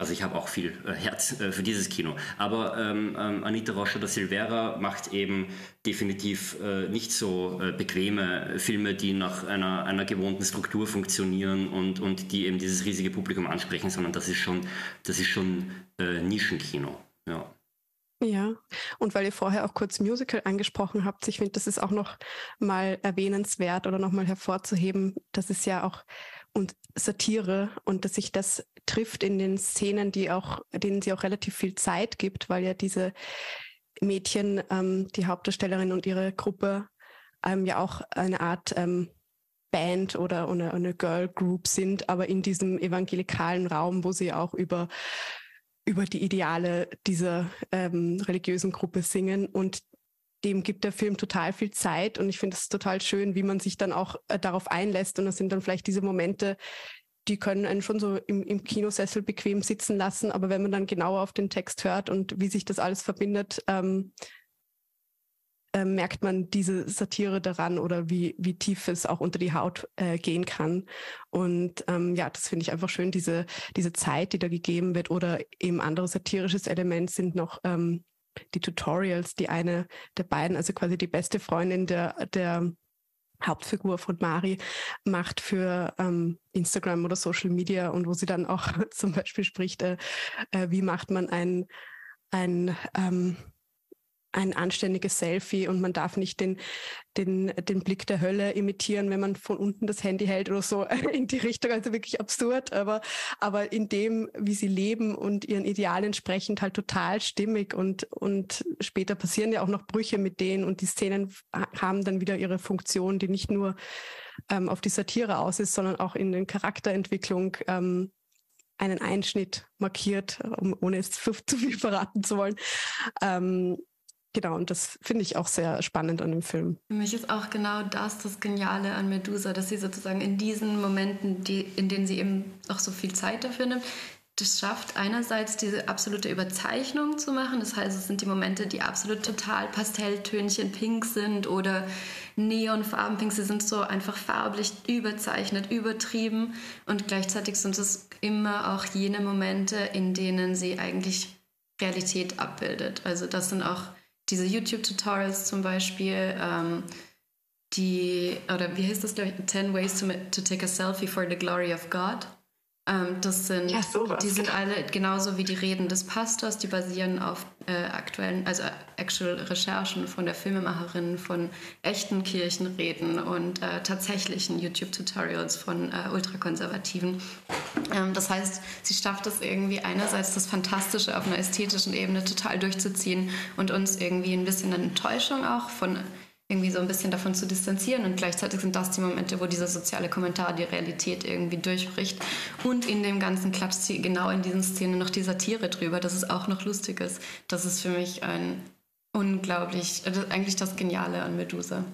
also ich habe auch viel äh, Herz äh, für dieses Kino. Aber ähm, ähm, Anita Rocha da Silveira macht eben definitiv äh, nicht so äh, bequeme Filme, die nach einer, einer gewohnten Struktur funktionieren und, und die eben dieses riesige Publikum ansprechen, sondern das ist schon, das ist schon äh, Nischenkino. Ja. Ja, und weil ihr vorher auch kurz Musical angesprochen habt, ich finde, das ist auch noch mal erwähnenswert oder noch mal hervorzuheben, dass es ja auch und Satire und dass sich das trifft in den Szenen, die auch, denen sie auch relativ viel Zeit gibt, weil ja diese Mädchen, ähm, die Hauptdarstellerin und ihre Gruppe ähm, ja auch eine Art ähm, Band oder eine, eine Girl Group sind, aber in diesem evangelikalen Raum, wo sie auch über über die Ideale dieser ähm, religiösen Gruppe singen. Und dem gibt der Film total viel Zeit und ich finde es total schön, wie man sich dann auch äh, darauf einlässt und das sind dann vielleicht diese Momente, die können einen schon so im, im Kinosessel bequem sitzen lassen, aber wenn man dann genauer auf den Text hört und wie sich das alles verbindet, ähm, äh, merkt man diese Satire daran oder wie, wie tief es auch unter die Haut äh, gehen kann. Und ähm, ja, das finde ich einfach schön, diese, diese Zeit, die da gegeben wird oder eben anderes satirisches Element sind noch ähm, die Tutorials, die eine der beiden, also quasi die beste Freundin der, der Hauptfigur von Mari macht für ähm, Instagram oder Social Media und wo sie dann auch zum Beispiel spricht, äh, äh, wie macht man ein, ein ähm, ein anständiges Selfie und man darf nicht den, den, den Blick der Hölle imitieren, wenn man von unten das Handy hält oder so in die Richtung. Also wirklich absurd, aber, aber in dem, wie sie leben und ihren Idealen entsprechend halt total stimmig und, und später passieren ja auch noch Brüche mit denen und die Szenen haben dann wieder ihre Funktion, die nicht nur ähm, auf die Satire aus ist, sondern auch in den Charakterentwicklung ähm, einen Einschnitt markiert, um, ohne es zu viel verraten zu wollen. Ähm, Genau, und das finde ich auch sehr spannend an dem Film. Für mich ist auch genau das das Geniale an Medusa, dass sie sozusagen in diesen Momenten, die, in denen sie eben auch so viel Zeit dafür nimmt, das schafft einerseits diese absolute Überzeichnung zu machen. Das heißt, es sind die Momente, die absolut total Pastelltönchen pink sind oder Neonfarbenpink. Sie sind so einfach farblich überzeichnet, übertrieben. Und gleichzeitig sind es immer auch jene Momente, in denen sie eigentlich Realität abbildet. Also das sind auch diese YouTube-Tutorials zum Beispiel. Ähm, die, oder wie heißt das, glaube ich, 10 Ways to, to Take a Selfie for the Glory of God. Ähm, das sind, ja, die sind alle genauso wie die Reden des Pastors, die basieren auf äh, aktuellen, also actual Recherchen von der Filmemacherin, von echten Kirchenreden und äh, tatsächlichen YouTube-Tutorials von äh, Ultrakonservativen. Ähm, das heißt, sie schafft es irgendwie einerseits das Fantastische auf einer ästhetischen Ebene total durchzuziehen und uns irgendwie ein bisschen eine Enttäuschung auch von irgendwie so ein bisschen davon zu distanzieren und gleichzeitig sind das die Momente, wo dieser soziale Kommentar die Realität irgendwie durchbricht und in dem ganzen Klatsch genau in diesen Szenen noch die Satire drüber, dass es auch noch lustig ist. Das ist für mich ein unglaublich, also eigentlich das Geniale an Medusa.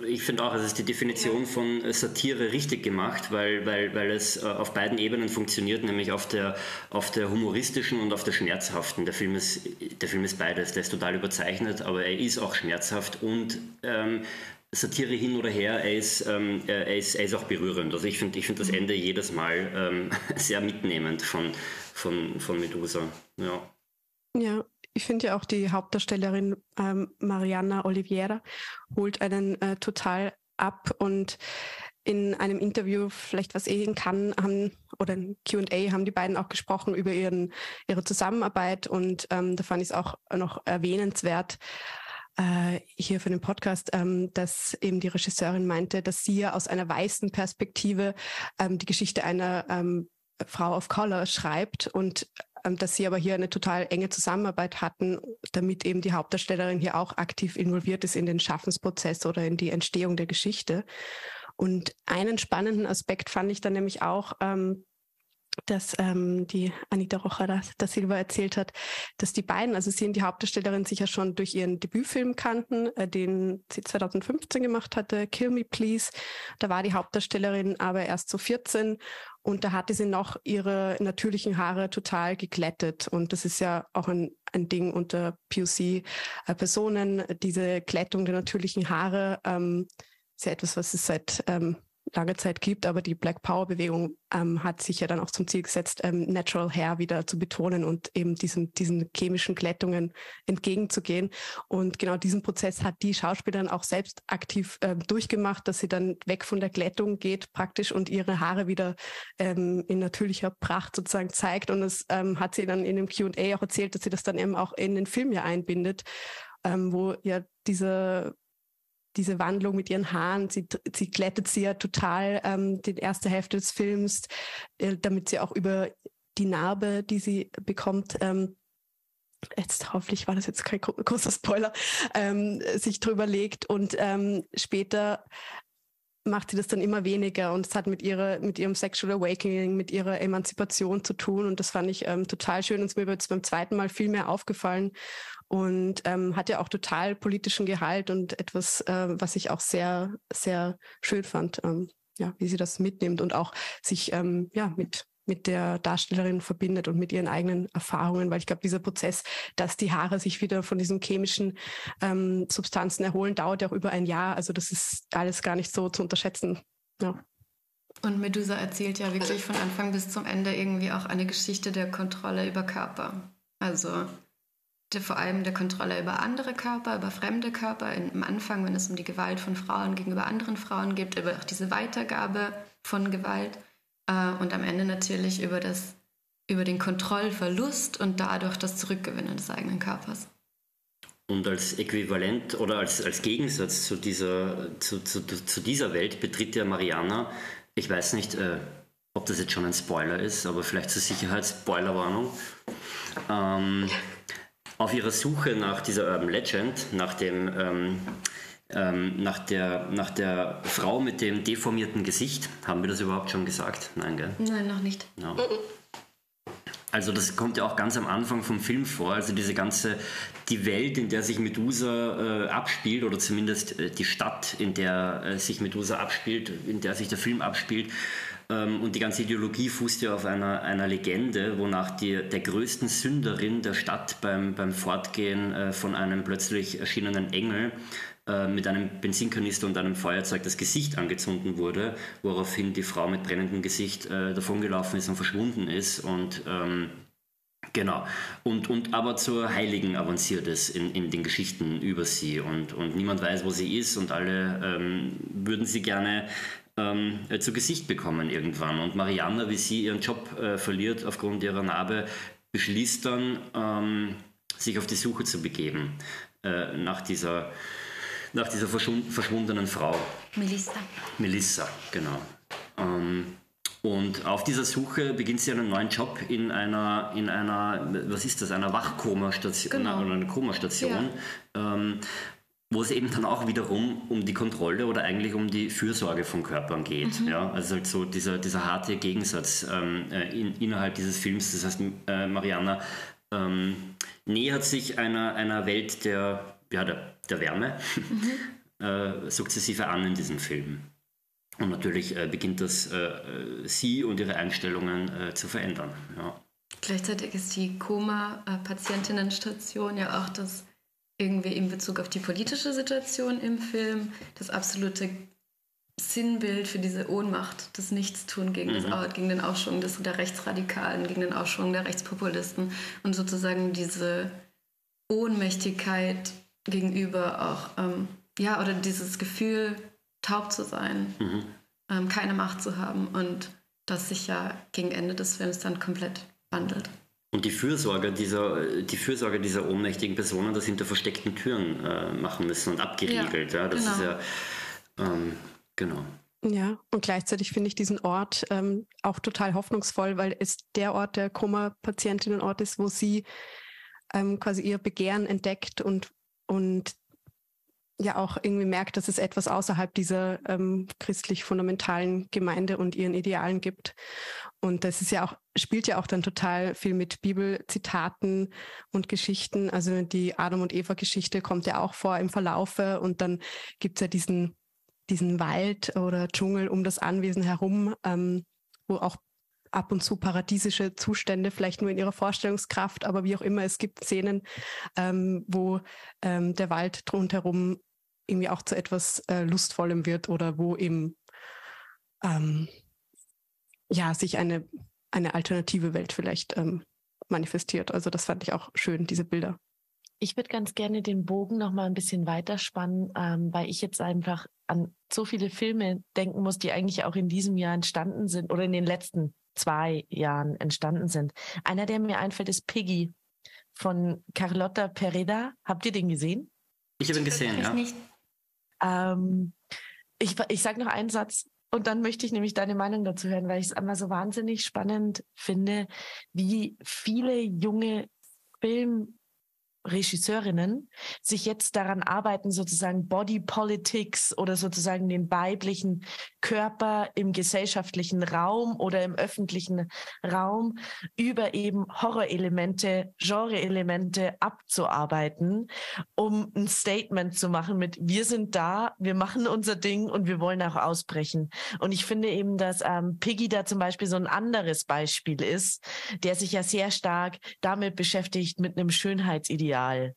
Ich finde auch, es ist die Definition von äh, Satire richtig gemacht, weil, weil, weil es äh, auf beiden Ebenen funktioniert, nämlich auf der, auf der humoristischen und auf der schmerzhaften. Der Film ist, der Film ist beides, der ist total überzeichnet, aber er ist auch schmerzhaft und ähm, Satire hin oder her, er ist, ähm, er ist, er ist auch berührend. Also ich finde ich find das mhm. Ende jedes Mal ähm, sehr mitnehmend von, von, von Medusa. Ja. Ja, ich finde ja auch die Hauptdarstellerin ähm, Mariana Oliveira holt einen äh, total ab und in einem Interview, vielleicht was eh kann, haben, oder ein Q&A haben die beiden auch gesprochen über ihren, ihre Zusammenarbeit und ähm, da fand ich es auch noch erwähnenswert, äh, hier für den Podcast, ähm, dass eben die Regisseurin meinte, dass sie ja aus einer weißen Perspektive ähm, die Geschichte einer ähm, Frau of Color schreibt und dass sie aber hier eine total enge Zusammenarbeit hatten, damit eben die Hauptdarstellerin hier auch aktiv involviert ist in den Schaffensprozess oder in die Entstehung der Geschichte. Und einen spannenden Aspekt fand ich dann nämlich auch, ähm, dass ähm, die Anita Rocha da, da Silva erzählt hat, dass die beiden, also sie und die Hauptdarstellerin sicher schon durch ihren Debütfilm kannten, äh, den sie 2015 gemacht hatte, Kill Me Please. Da war die Hauptdarstellerin aber erst so 14 und da hatte sie noch ihre natürlichen Haare total geglättet. Und das ist ja auch ein, ein Ding unter POC-Personen, diese Glättung der natürlichen Haare. Ähm, ist ja etwas, was es seit ähm, lange Zeit gibt, aber die Black Power Bewegung ähm, hat sich ja dann auch zum Ziel gesetzt, ähm, Natural Hair wieder zu betonen und eben diesen, diesen chemischen Glättungen entgegenzugehen. Und genau diesen Prozess hat die Schauspielerin auch selbst aktiv ähm, durchgemacht, dass sie dann weg von der Glättung geht praktisch und ihre Haare wieder ähm, in natürlicher Pracht sozusagen zeigt. Und das ähm, hat sie dann in dem Q&A auch erzählt, dass sie das dann eben auch in den Film ja einbindet, ähm, wo ja diese diese Wandlung mit ihren Haaren, sie, sie glättet sie ja total ähm, die erste Hälfte des Films, äh, damit sie auch über die Narbe, die sie bekommt, ähm, jetzt hoffentlich war das jetzt kein großer Spoiler, ähm, sich drüber legt. Und ähm, später macht sie das dann immer weniger. Und es hat mit ihrer mit ihrem Sexual Awakening, mit ihrer Emanzipation zu tun. Und das fand ich ähm, total schön. Und es mir jetzt beim zweiten Mal viel mehr aufgefallen und ähm, hat ja auch total politischen Gehalt und etwas, äh, was ich auch sehr, sehr schön fand, ähm, ja, wie sie das mitnimmt und auch sich ähm, ja mit mit der Darstellerin verbindet und mit ihren eigenen Erfahrungen, weil ich glaube, dieser Prozess, dass die Haare sich wieder von diesen chemischen ähm, Substanzen erholen, dauert ja auch über ein Jahr. Also das ist alles gar nicht so zu unterschätzen. Ja. Und Medusa erzählt ja wirklich von Anfang bis zum Ende irgendwie auch eine Geschichte der Kontrolle über Körper. Also vor allem der Kontrolle über andere Körper, über fremde Körper. Im Anfang, wenn es um die Gewalt von Frauen gegenüber anderen Frauen geht, über auch diese Weitergabe von Gewalt. Äh, und am Ende natürlich über, das, über den Kontrollverlust und dadurch das Zurückgewinnen des eigenen Körpers. Und als Äquivalent oder als, als Gegensatz zu dieser, zu, zu, zu dieser Welt betritt ja Mariana, ich weiß nicht, äh, ob das jetzt schon ein Spoiler ist, aber vielleicht zur Sicherheit Spoilerwarnung. Ähm, auf ihrer Suche nach dieser Urban Legend, nach dem ähm, ähm, nach, der, nach der Frau mit dem deformierten Gesicht. Haben wir das überhaupt schon gesagt? Nein, gell? Nein, noch nicht. Ja. Also das kommt ja auch ganz am Anfang vom Film vor. Also diese ganze, die Welt, in der sich Medusa äh, abspielt, oder zumindest äh, die Stadt, in der äh, sich Medusa abspielt, in der sich der Film abspielt, und die ganze Ideologie fußt ja auf einer, einer Legende, wonach die, der größten Sünderin der Stadt beim, beim Fortgehen äh, von einem plötzlich erschienenen Engel äh, mit einem Benzinkanister und einem Feuerzeug das Gesicht angezündet wurde, woraufhin die Frau mit brennendem Gesicht äh, davongelaufen ist und verschwunden ist. Und ähm, Genau. Und, und aber zur Heiligen avanciert es in, in den Geschichten über sie und, und niemand weiß, wo sie ist und alle ähm, würden sie gerne ähm, äh, zu Gesicht bekommen irgendwann. Und Marianne, wie sie ihren Job äh, verliert aufgrund ihrer Narbe, beschließt dann, ähm, sich auf die Suche zu begeben äh, nach dieser, nach dieser verschwundenen Frau. Melissa. Melissa, genau. Ähm, und auf dieser Suche beginnt sie einen neuen Job in einer, in einer was ist das, einer Wachkomastation genau. oder einer Komastation, ja. ähm, wo es eben dann auch wiederum um die Kontrolle oder eigentlich um die Fürsorge von Körpern geht. Mhm. Ja? Also halt so dieser, dieser harte Gegensatz ähm, äh, in, innerhalb dieses Films. Das heißt, äh, Mariana ähm, nähert sich einer, einer Welt der, ja, der, der Wärme mhm. äh, sukzessive an in diesem Film. Und natürlich äh, beginnt das äh, sie und ihre Einstellungen äh, zu verändern. Ja. Gleichzeitig ist die Koma-Patientinnenstation ja auch das irgendwie in Bezug auf die politische Situation im Film das absolute Sinnbild für diese Ohnmacht, das Nichtstun gegen, mhm. das, gegen den Aufschwung des, der Rechtsradikalen, gegen den Aufschwung der Rechtspopulisten und sozusagen diese Ohnmächtigkeit gegenüber auch, ähm, ja, oder dieses Gefühl, taub zu sein, mhm. ähm, keine Macht zu haben und das sich ja gegen Ende des Films dann komplett wandelt. Und die Fürsorge dieser, die Fürsorge dieser ohnmächtigen Personen, das hinter versteckten Türen äh, machen müssen und abgeriegelt. Ja, ja das genau. ist ja ähm, genau. Ja, und gleichzeitig finde ich diesen Ort ähm, auch total hoffnungsvoll, weil es der Ort, der Koma-Patientinnenort ist, wo sie ähm, quasi ihr Begehren entdeckt und, und ja auch irgendwie merkt, dass es etwas außerhalb dieser ähm, christlich-fundamentalen Gemeinde und ihren Idealen gibt. Und das ist ja auch, spielt ja auch dann total viel mit Bibelzitaten und Geschichten. Also die Adam und Eva-Geschichte kommt ja auch vor im Verlaufe und dann gibt es ja diesen, diesen Wald oder Dschungel um das Anwesen herum, ähm, wo auch ab und zu paradiesische Zustände, vielleicht nur in ihrer Vorstellungskraft, aber wie auch immer, es gibt Szenen, ähm, wo ähm, der Wald rundherum irgendwie auch zu etwas äh, Lustvollem wird oder wo eben ähm, ja sich eine, eine alternative Welt vielleicht ähm, manifestiert. Also das fand ich auch schön, diese Bilder. Ich würde ganz gerne den Bogen noch mal ein bisschen weiterspannen, ähm, weil ich jetzt einfach an so viele Filme denken muss, die eigentlich auch in diesem Jahr entstanden sind oder in den letzten zwei Jahren entstanden sind. Einer, der mir einfällt, ist Piggy von Carlotta Pereda. Habt ihr den gesehen? Ich habe ihn gesehen, ja. Nicht. Ähm, ich ich sage noch einen Satz und dann möchte ich nämlich deine Meinung dazu hören, weil ich es einmal so wahnsinnig spannend finde, wie viele junge Film Regisseurinnen sich jetzt daran arbeiten, sozusagen Body Politics oder sozusagen den weiblichen Körper im gesellschaftlichen Raum oder im öffentlichen Raum über eben Horrorelemente, Genreelemente abzuarbeiten, um ein Statement zu machen mit wir sind da, wir machen unser Ding und wir wollen auch ausbrechen. Und ich finde eben, dass ähm, Piggy da zum Beispiel so ein anderes Beispiel ist, der sich ja sehr stark damit beschäftigt mit einem Schönheitsideal Ideal,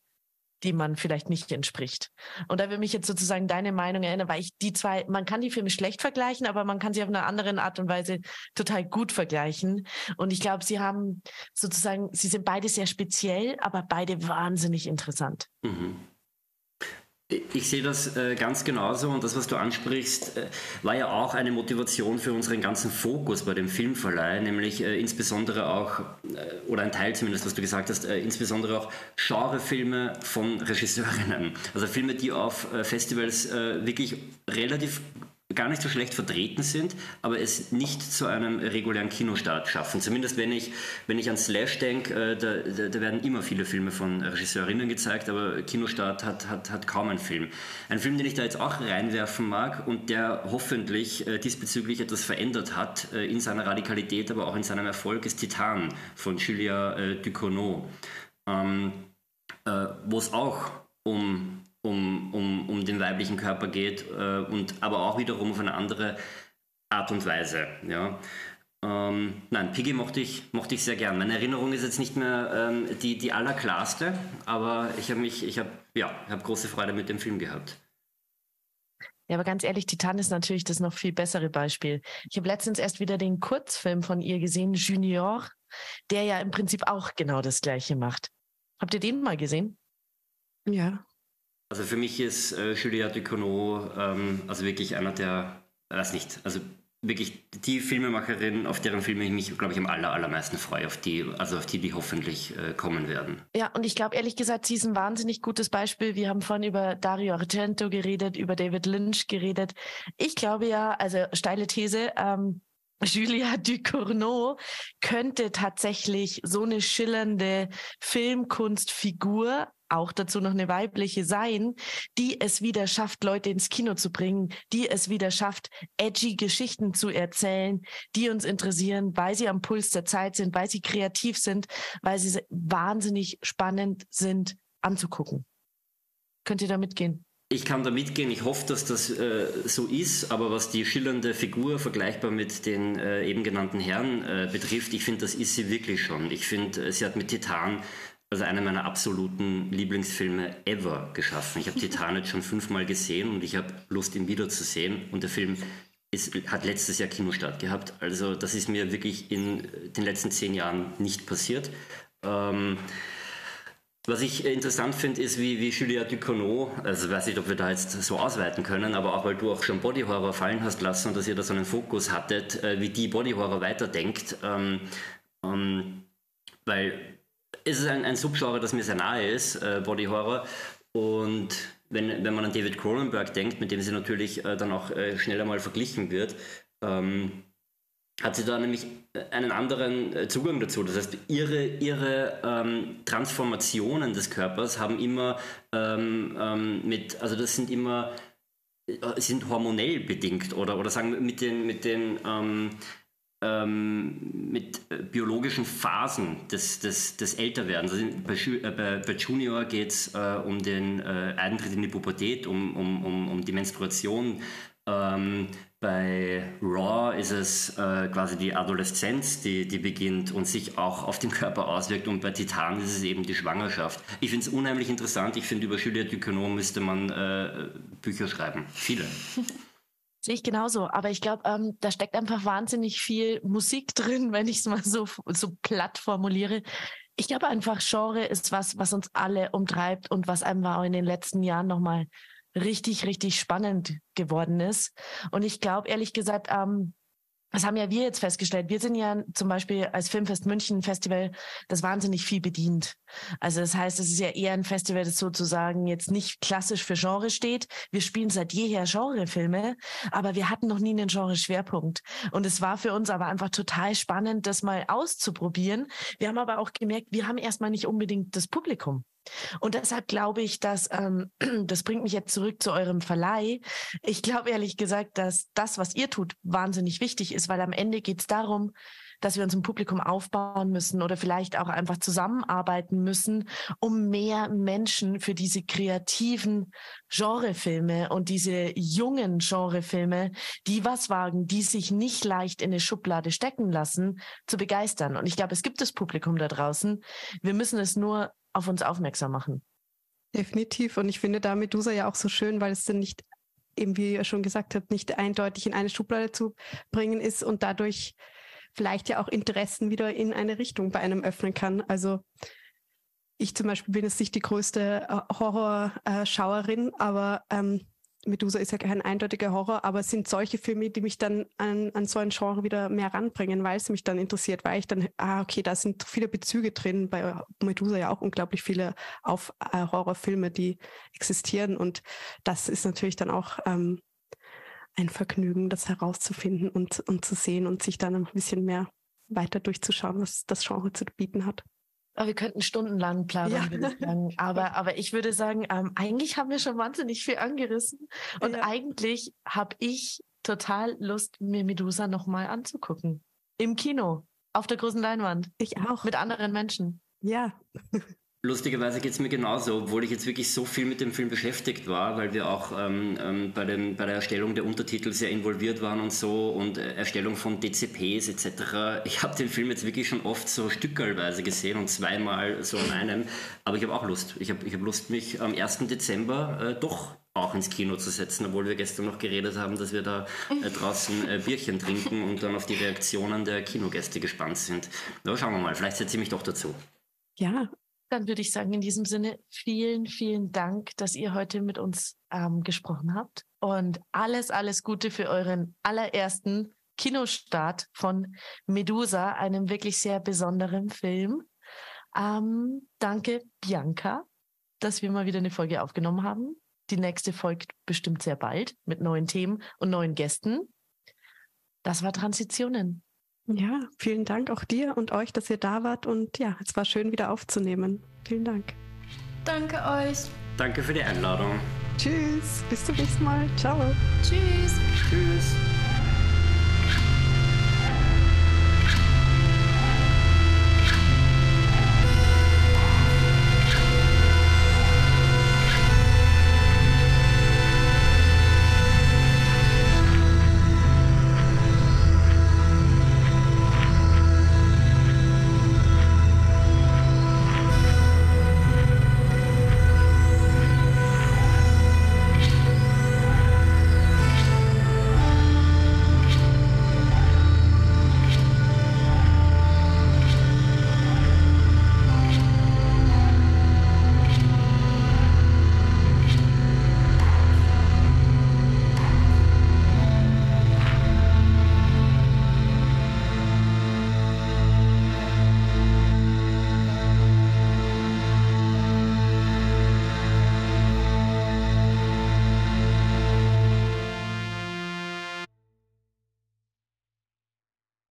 die man vielleicht nicht entspricht. Und da will mich jetzt sozusagen deine Meinung erinnern, weil ich die zwei, man kann die Filme schlecht vergleichen, aber man kann sie auf eine andere Art und Weise total gut vergleichen. Und ich glaube, sie haben sozusagen, sie sind beide sehr speziell, aber beide wahnsinnig interessant. Mhm. Ich sehe das äh, ganz genauso und das, was du ansprichst, äh, war ja auch eine Motivation für unseren ganzen Fokus bei dem Filmverleih, nämlich äh, insbesondere auch, oder ein Teil zumindest, was du gesagt hast, insbesondere auch Genrefilme von Regisseurinnen. Also Filme, die auf Festivals wirklich relativ gar nicht so schlecht vertreten sind, aber es nicht zu einem regulären Kinostart schaffen. Zumindest wenn ich, wenn ich an Slash denke, äh, da, da, da, werden immer viele Filme von Regisseurinnen gezeigt, aber Kinostart hat, hat, hat kaum ein Film. Ein Film, den ich da jetzt auch reinwerfen mag und der hoffentlich äh, diesbezüglich etwas verändert hat, äh, in seiner Radikalität, aber auch in seinem Erfolg, ist Titan von Julia Ducournau, ähm, äh, wo es auch um um, um, um den weiblichen Körper geht äh, und aber auch wiederum auf eine andere Art und Weise. Ja. Ähm, nein, Piggy mochte ich, mochte ich sehr gern. Meine Erinnerung ist jetzt nicht mehr ähm, die, die allerklarste, aber ich habe mich, ich habe, ja, habe große Freude mit dem Film gehabt. Ja, aber ganz ehrlich, Titan ist natürlich das noch viel bessere Beispiel. Ich habe letztens erst wieder den Kurzfilm von ihr gesehen, Junior, der ja im Prinzip auch genau das Gleiche macht. Habt ihr den mal gesehen? Ja. Also für mich ist äh, Julia Ducournau ähm, also wirklich einer der, weiß nicht, also wirklich die Filmemacherin, auf deren Filme ich mich, glaube ich, am aller, allermeisten freue, auf die, also auf die, die hoffentlich äh, kommen werden. Ja, und ich glaube, ehrlich gesagt, sie ist ein wahnsinnig gutes Beispiel. Wir haben vorhin über Dario Argento geredet, über David Lynch geredet. Ich glaube ja, also steile These, ähm, Julia Ducournau könnte tatsächlich so eine schillernde Filmkunstfigur auch dazu noch eine weibliche sein, die es wieder schafft, Leute ins Kino zu bringen, die es wieder schafft, edgy Geschichten zu erzählen, die uns interessieren, weil sie am Puls der Zeit sind, weil sie kreativ sind, weil sie wahnsinnig spannend sind anzugucken. Könnt ihr da mitgehen? Ich kann da mitgehen. Ich hoffe, dass das äh, so ist. Aber was die schillernde Figur vergleichbar mit den äh, eben genannten Herren äh, betrifft, ich finde, das ist sie wirklich schon. Ich finde, äh, sie hat mit Titan also einer meiner absoluten Lieblingsfilme ever geschaffen. Ich habe Titanic schon fünfmal gesehen und ich habe Lust, ihn wiederzusehen. Und der Film ist, hat letztes Jahr Kinostart gehabt. Also das ist mir wirklich in den letzten zehn Jahren nicht passiert. Ähm, was ich interessant finde, ist, wie, wie Julia Ducournau, also weiß nicht, ob wir da jetzt so ausweiten können, aber auch weil du auch schon Body Horror fallen hast lassen und dass ihr da so einen Fokus hattet, äh, wie die Body Horror weiterdenkt. Ähm, ähm, weil es ist ein, ein Subgenre, das mir sehr nahe ist, äh, Body Horror. Und wenn, wenn man an David Cronenberg denkt, mit dem sie natürlich äh, dann auch äh, schneller mal verglichen wird, ähm, hat sie da nämlich einen anderen äh, Zugang dazu. Das heißt, ihre, ihre ähm, Transformationen des Körpers haben immer ähm, ähm mit, also das sind immer, äh, sind hormonell bedingt oder, oder sagen mit den, mit den ähm, mit äh, biologischen Phasen des, des, des Älterwerdens. Also bei, äh, bei, Junior geht es äh, um den äh, Eintritt in die Pubertät, um, um, um, um die Menstruation. Ähm, bei Raw ist es äh, quasi die Adoleszenz, die, die beginnt und sich auch auf den Körper auswirkt. Und bei Titan ist es eben die Schwangerschaft. Ich finde es unheimlich interessant. Ich finde, über Juliette Ducournau müsste man äh, Bücher schreiben. Viele. Sehe ich genauso. Aber ich glaube, ähm, da steckt einfach wahnsinnig viel Musik drin, wenn ich es mal so, so platt formuliere. Ich glaube einfach, Genre ist was, was uns alle umtreibt und was einfach auch in den letzten Jahren nochmal richtig, richtig spannend geworden ist. Und ich glaube, ehrlich gesagt, ähm, das haben ja wir jetzt festgestellt. Wir sind ja zum Beispiel als Filmfest München Festival das wahnsinnig viel bedient. Also das heißt, es ist ja eher ein Festival, das sozusagen jetzt nicht klassisch für Genre steht. Wir spielen seit jeher Genrefilme, aber wir hatten noch nie einen Genre-Schwerpunkt. Und es war für uns aber einfach total spannend, das mal auszuprobieren. Wir haben aber auch gemerkt, wir haben erstmal nicht unbedingt das Publikum. Und deshalb glaube ich, dass, ähm, das bringt mich jetzt zurück zu eurem Verleih. Ich glaube ehrlich gesagt, dass das, was ihr tut, wahnsinnig wichtig ist, weil am Ende geht es darum, dass wir uns ein Publikum aufbauen müssen oder vielleicht auch einfach zusammenarbeiten müssen, um mehr Menschen für diese kreativen Genrefilme und diese jungen Genrefilme, die was wagen, die sich nicht leicht in eine Schublade stecken lassen, zu begeistern. Und ich glaube, es gibt das Publikum da draußen. Wir müssen es nur auf uns aufmerksam machen. Definitiv. Und ich finde da Medusa ja auch so schön, weil es dann nicht, eben wie ihr schon gesagt habt, nicht eindeutig in eine Schublade zu bringen ist und dadurch vielleicht ja auch Interessen wieder in eine Richtung bei einem öffnen kann. Also ich zum Beispiel bin jetzt nicht die größte äh, Horrorschauerin, aber ähm, Medusa ist ja kein eindeutiger Horror, aber es sind solche Filme, die mich dann an, an so ein Genre wieder mehr ranbringen, weil es mich dann interessiert, weil ich dann, ah, okay, da sind viele Bezüge drin, bei Medusa ja auch unglaublich viele auf äh, Horrorfilme, die existieren und das ist natürlich dann auch ähm, ein Vergnügen, das herauszufinden und, und zu sehen und sich dann ein bisschen mehr weiter durchzuschauen, was das Genre zu bieten hat. Aber wir könnten stundenlang planen, ja. würde ich sagen. Aber, aber ich würde sagen, ähm, eigentlich haben wir schon wahnsinnig viel angerissen. Und ja. eigentlich habe ich total Lust, mir Medusa nochmal anzugucken. Im Kino, auf der großen Leinwand. Ich auch. Mit anderen Menschen. Ja. Lustigerweise geht es mir genauso, obwohl ich jetzt wirklich so viel mit dem Film beschäftigt war, weil wir auch ähm, ähm, bei, dem, bei der Erstellung der Untertitel sehr involviert waren und so und äh, Erstellung von DCPs etc. Ich habe den Film jetzt wirklich schon oft so stückelweise gesehen und zweimal so an einem, aber ich habe auch Lust. Ich habe ich hab Lust, mich am 1. Dezember äh, doch auch ins Kino zu setzen, obwohl wir gestern noch geredet haben, dass wir da äh, draußen äh, Bierchen trinken und dann auf die Reaktionen der Kinogäste gespannt sind. Aber schauen wir mal, vielleicht setze ich mich doch dazu. Ja, dann würde ich sagen, in diesem Sinne, vielen, vielen Dank, dass ihr heute mit uns ähm, gesprochen habt. Und alles, alles Gute für euren allerersten Kinostart von Medusa, einem wirklich sehr besonderen Film. Ähm, danke, Bianca, dass wir mal wieder eine Folge aufgenommen haben. Die nächste folgt bestimmt sehr bald mit neuen Themen und neuen Gästen. Das war Transitionen. Ja, vielen Dank auch dir und euch, dass ihr da wart. Und ja, es war schön wieder aufzunehmen. Vielen Dank. Danke euch. Danke für die Einladung. Tschüss, bis zum nächsten Mal. Ciao. Tschüss. Tschüss.